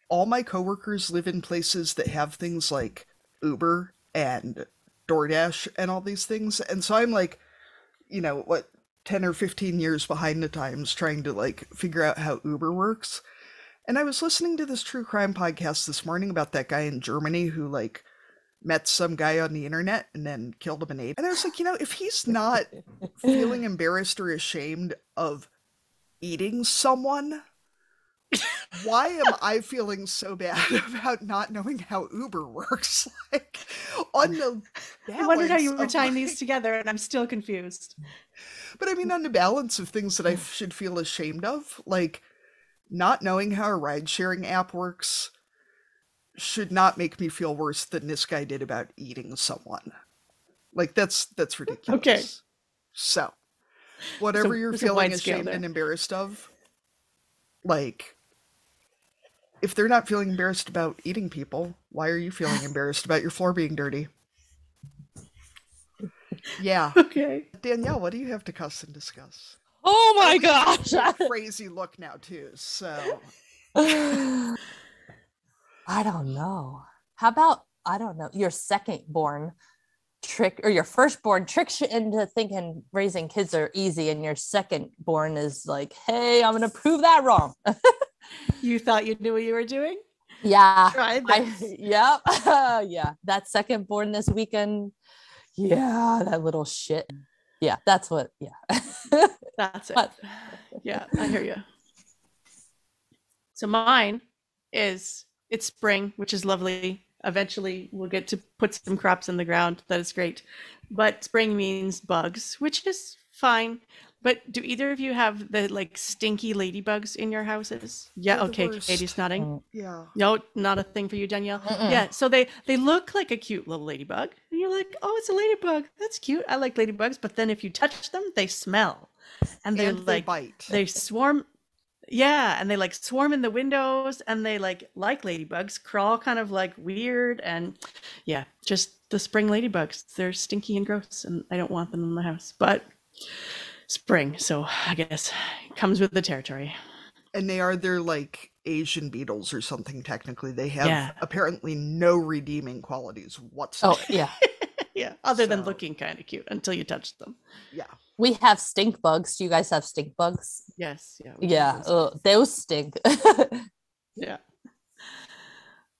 [SPEAKER 2] all my coworkers live in places that have things like Uber and DoorDash and all these things. And so I'm like, you know, what, 10 or 15 years behind the times trying to like figure out how Uber works. And I was listening to this true crime podcast this morning about that guy in Germany who like met some guy on the internet and then killed him and ate. And I was like, you know, if he's not feeling embarrassed or ashamed of eating someone, why am I feeling so bad about not knowing how Uber works? Like on the
[SPEAKER 1] I wondered how you were tying
[SPEAKER 2] like-
[SPEAKER 1] these together, and I'm still confused.
[SPEAKER 2] But I mean, on the balance of things that I should feel ashamed of, like not knowing how a ride sharing app works should not make me feel worse than this guy did about eating someone. Like that's that's ridiculous.
[SPEAKER 1] Okay.
[SPEAKER 2] So whatever you're feeling ashamed and embarrassed of, like if they're not feeling embarrassed about eating people, why are you feeling embarrassed about your floor being dirty? Yeah.
[SPEAKER 1] Okay.
[SPEAKER 2] Danielle, what do you have to cuss and discuss?
[SPEAKER 3] Oh my gosh.
[SPEAKER 2] least crazy look now too. So
[SPEAKER 3] I don't know. How about I don't know your second born trick or your firstborn tricks you into thinking raising kids are easy, and your second born is like, hey, I'm gonna prove that wrong.
[SPEAKER 1] You thought you knew what you were doing?
[SPEAKER 3] yeah. I, yep. yeah. That second born this weekend. Yeah, that little shit. Yeah, that's what. Yeah.
[SPEAKER 1] That's it.
[SPEAKER 3] But-
[SPEAKER 1] Yeah, I hear you. So mine is it's spring, which is lovely. Eventually, we'll get to put some crops in the ground. That is great. But spring means bugs, which is fine. But do either of you have the like stinky ladybugs in your houses? Yeah.
[SPEAKER 2] They're
[SPEAKER 1] Okay.
[SPEAKER 2] worst.
[SPEAKER 1] Katie's nodding.
[SPEAKER 3] Mm.
[SPEAKER 2] yeah.
[SPEAKER 1] No, not a thing for you, Danielle.
[SPEAKER 3] Mm-mm.
[SPEAKER 1] Yeah, so they they look like a cute little ladybug, and you're like, oh, it's a ladybug. That's cute. I like ladybugs. But then if you touch them, they smell, and they're
[SPEAKER 2] and they
[SPEAKER 1] like
[SPEAKER 2] bite.
[SPEAKER 1] they swarm. Yeah, and they like swarm in the windows, and they like like ladybugs crawl kind of like weird, and yeah, just the spring ladybugs. They're stinky and gross, and I don't want them in my house. But spring, so I guess it comes with the territory.
[SPEAKER 2] and they are they're like Asian beetles or something technically. They have
[SPEAKER 1] Yeah.
[SPEAKER 2] apparently no redeeming qualities oh, whatsoever.
[SPEAKER 3] Oh yeah.
[SPEAKER 1] yeah, other than looking kind of cute until you touch them.
[SPEAKER 2] Yeah.
[SPEAKER 3] We have stink bugs. Do you guys have stink bugs?
[SPEAKER 1] Yes. Yeah. we do
[SPEAKER 3] Yeah.
[SPEAKER 1] those
[SPEAKER 3] ugh, those stink.
[SPEAKER 1] Yeah.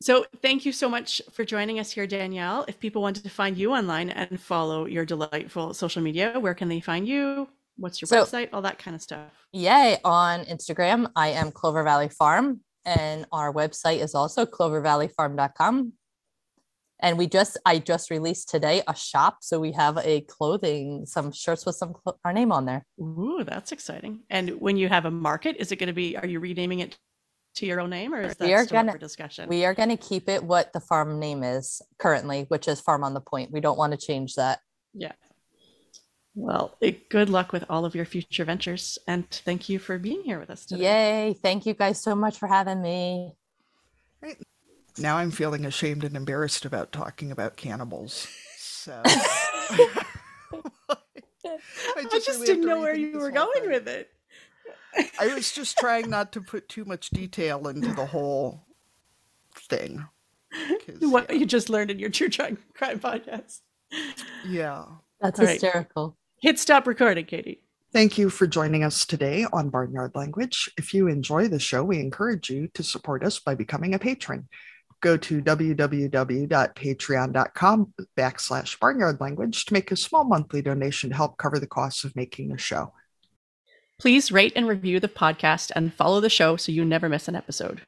[SPEAKER 1] So thank you so much for joining us here, Danielle. If people wanted to find you online and follow your delightful social media, where can they find you? What's your
[SPEAKER 3] So-
[SPEAKER 1] website? All that kind of stuff.
[SPEAKER 3] Yay. On Instagram, I am Clover Valley Farm, and our website is also clovervalleyfarm.com. And we just, I just released today a shop. So we have a clothing, some shirts with some clo- our name on there.
[SPEAKER 1] Ooh, that's exciting. And when you have a market, is it going to be, are you renaming it to your own name or is that
[SPEAKER 3] We are
[SPEAKER 1] still
[SPEAKER 3] gonna-
[SPEAKER 1] for discussion?
[SPEAKER 3] We are going to keep it what the farm name is currently, which is Farm on the Point. We don't want to change that.
[SPEAKER 1] yeah. Well, it, good luck with all of your future ventures. And thank you for being here with us today.
[SPEAKER 3] Yay. Thank you guys so much for having me.
[SPEAKER 2] Now I'm feeling ashamed and embarrassed about talking about cannibals. So I
[SPEAKER 1] I
[SPEAKER 2] just
[SPEAKER 1] just,
[SPEAKER 2] really
[SPEAKER 1] didn't know where you were going
[SPEAKER 2] thing.
[SPEAKER 1] with it.
[SPEAKER 2] I was just trying not to put too much detail into the whole thing.
[SPEAKER 1] What
[SPEAKER 2] yeah.
[SPEAKER 1] you just learned in your true crime crime podcast.
[SPEAKER 2] yeah.
[SPEAKER 3] That's
[SPEAKER 1] All right.
[SPEAKER 3] hysterical.
[SPEAKER 1] Hit stop recording, Katie.
[SPEAKER 2] Thank you for joining us today on Barnyard Language. If you enjoy the show, we encourage you to support us by becoming a patron. Go to www.patreon.com backslash barnyard language to make a small monthly donation to help cover the costs of making the show.
[SPEAKER 1] Please rate and review the podcast and follow the show so you never miss an episode.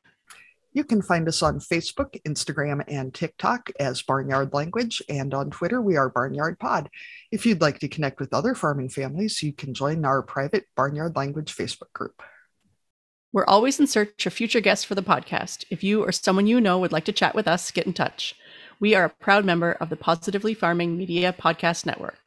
[SPEAKER 2] You can find us on Facebook, Instagram, and TikTok as Barnyard Language, and on Twitter, we are Barnyard Pod. If you'd like to connect with other farming families, you can join our private Barnyard Language Facebook group.
[SPEAKER 1] We're always in search of future guests for the podcast. If you or someone you know would like to chat with us, get in touch. We are a proud member of the Positively Farming Media Podcast Network.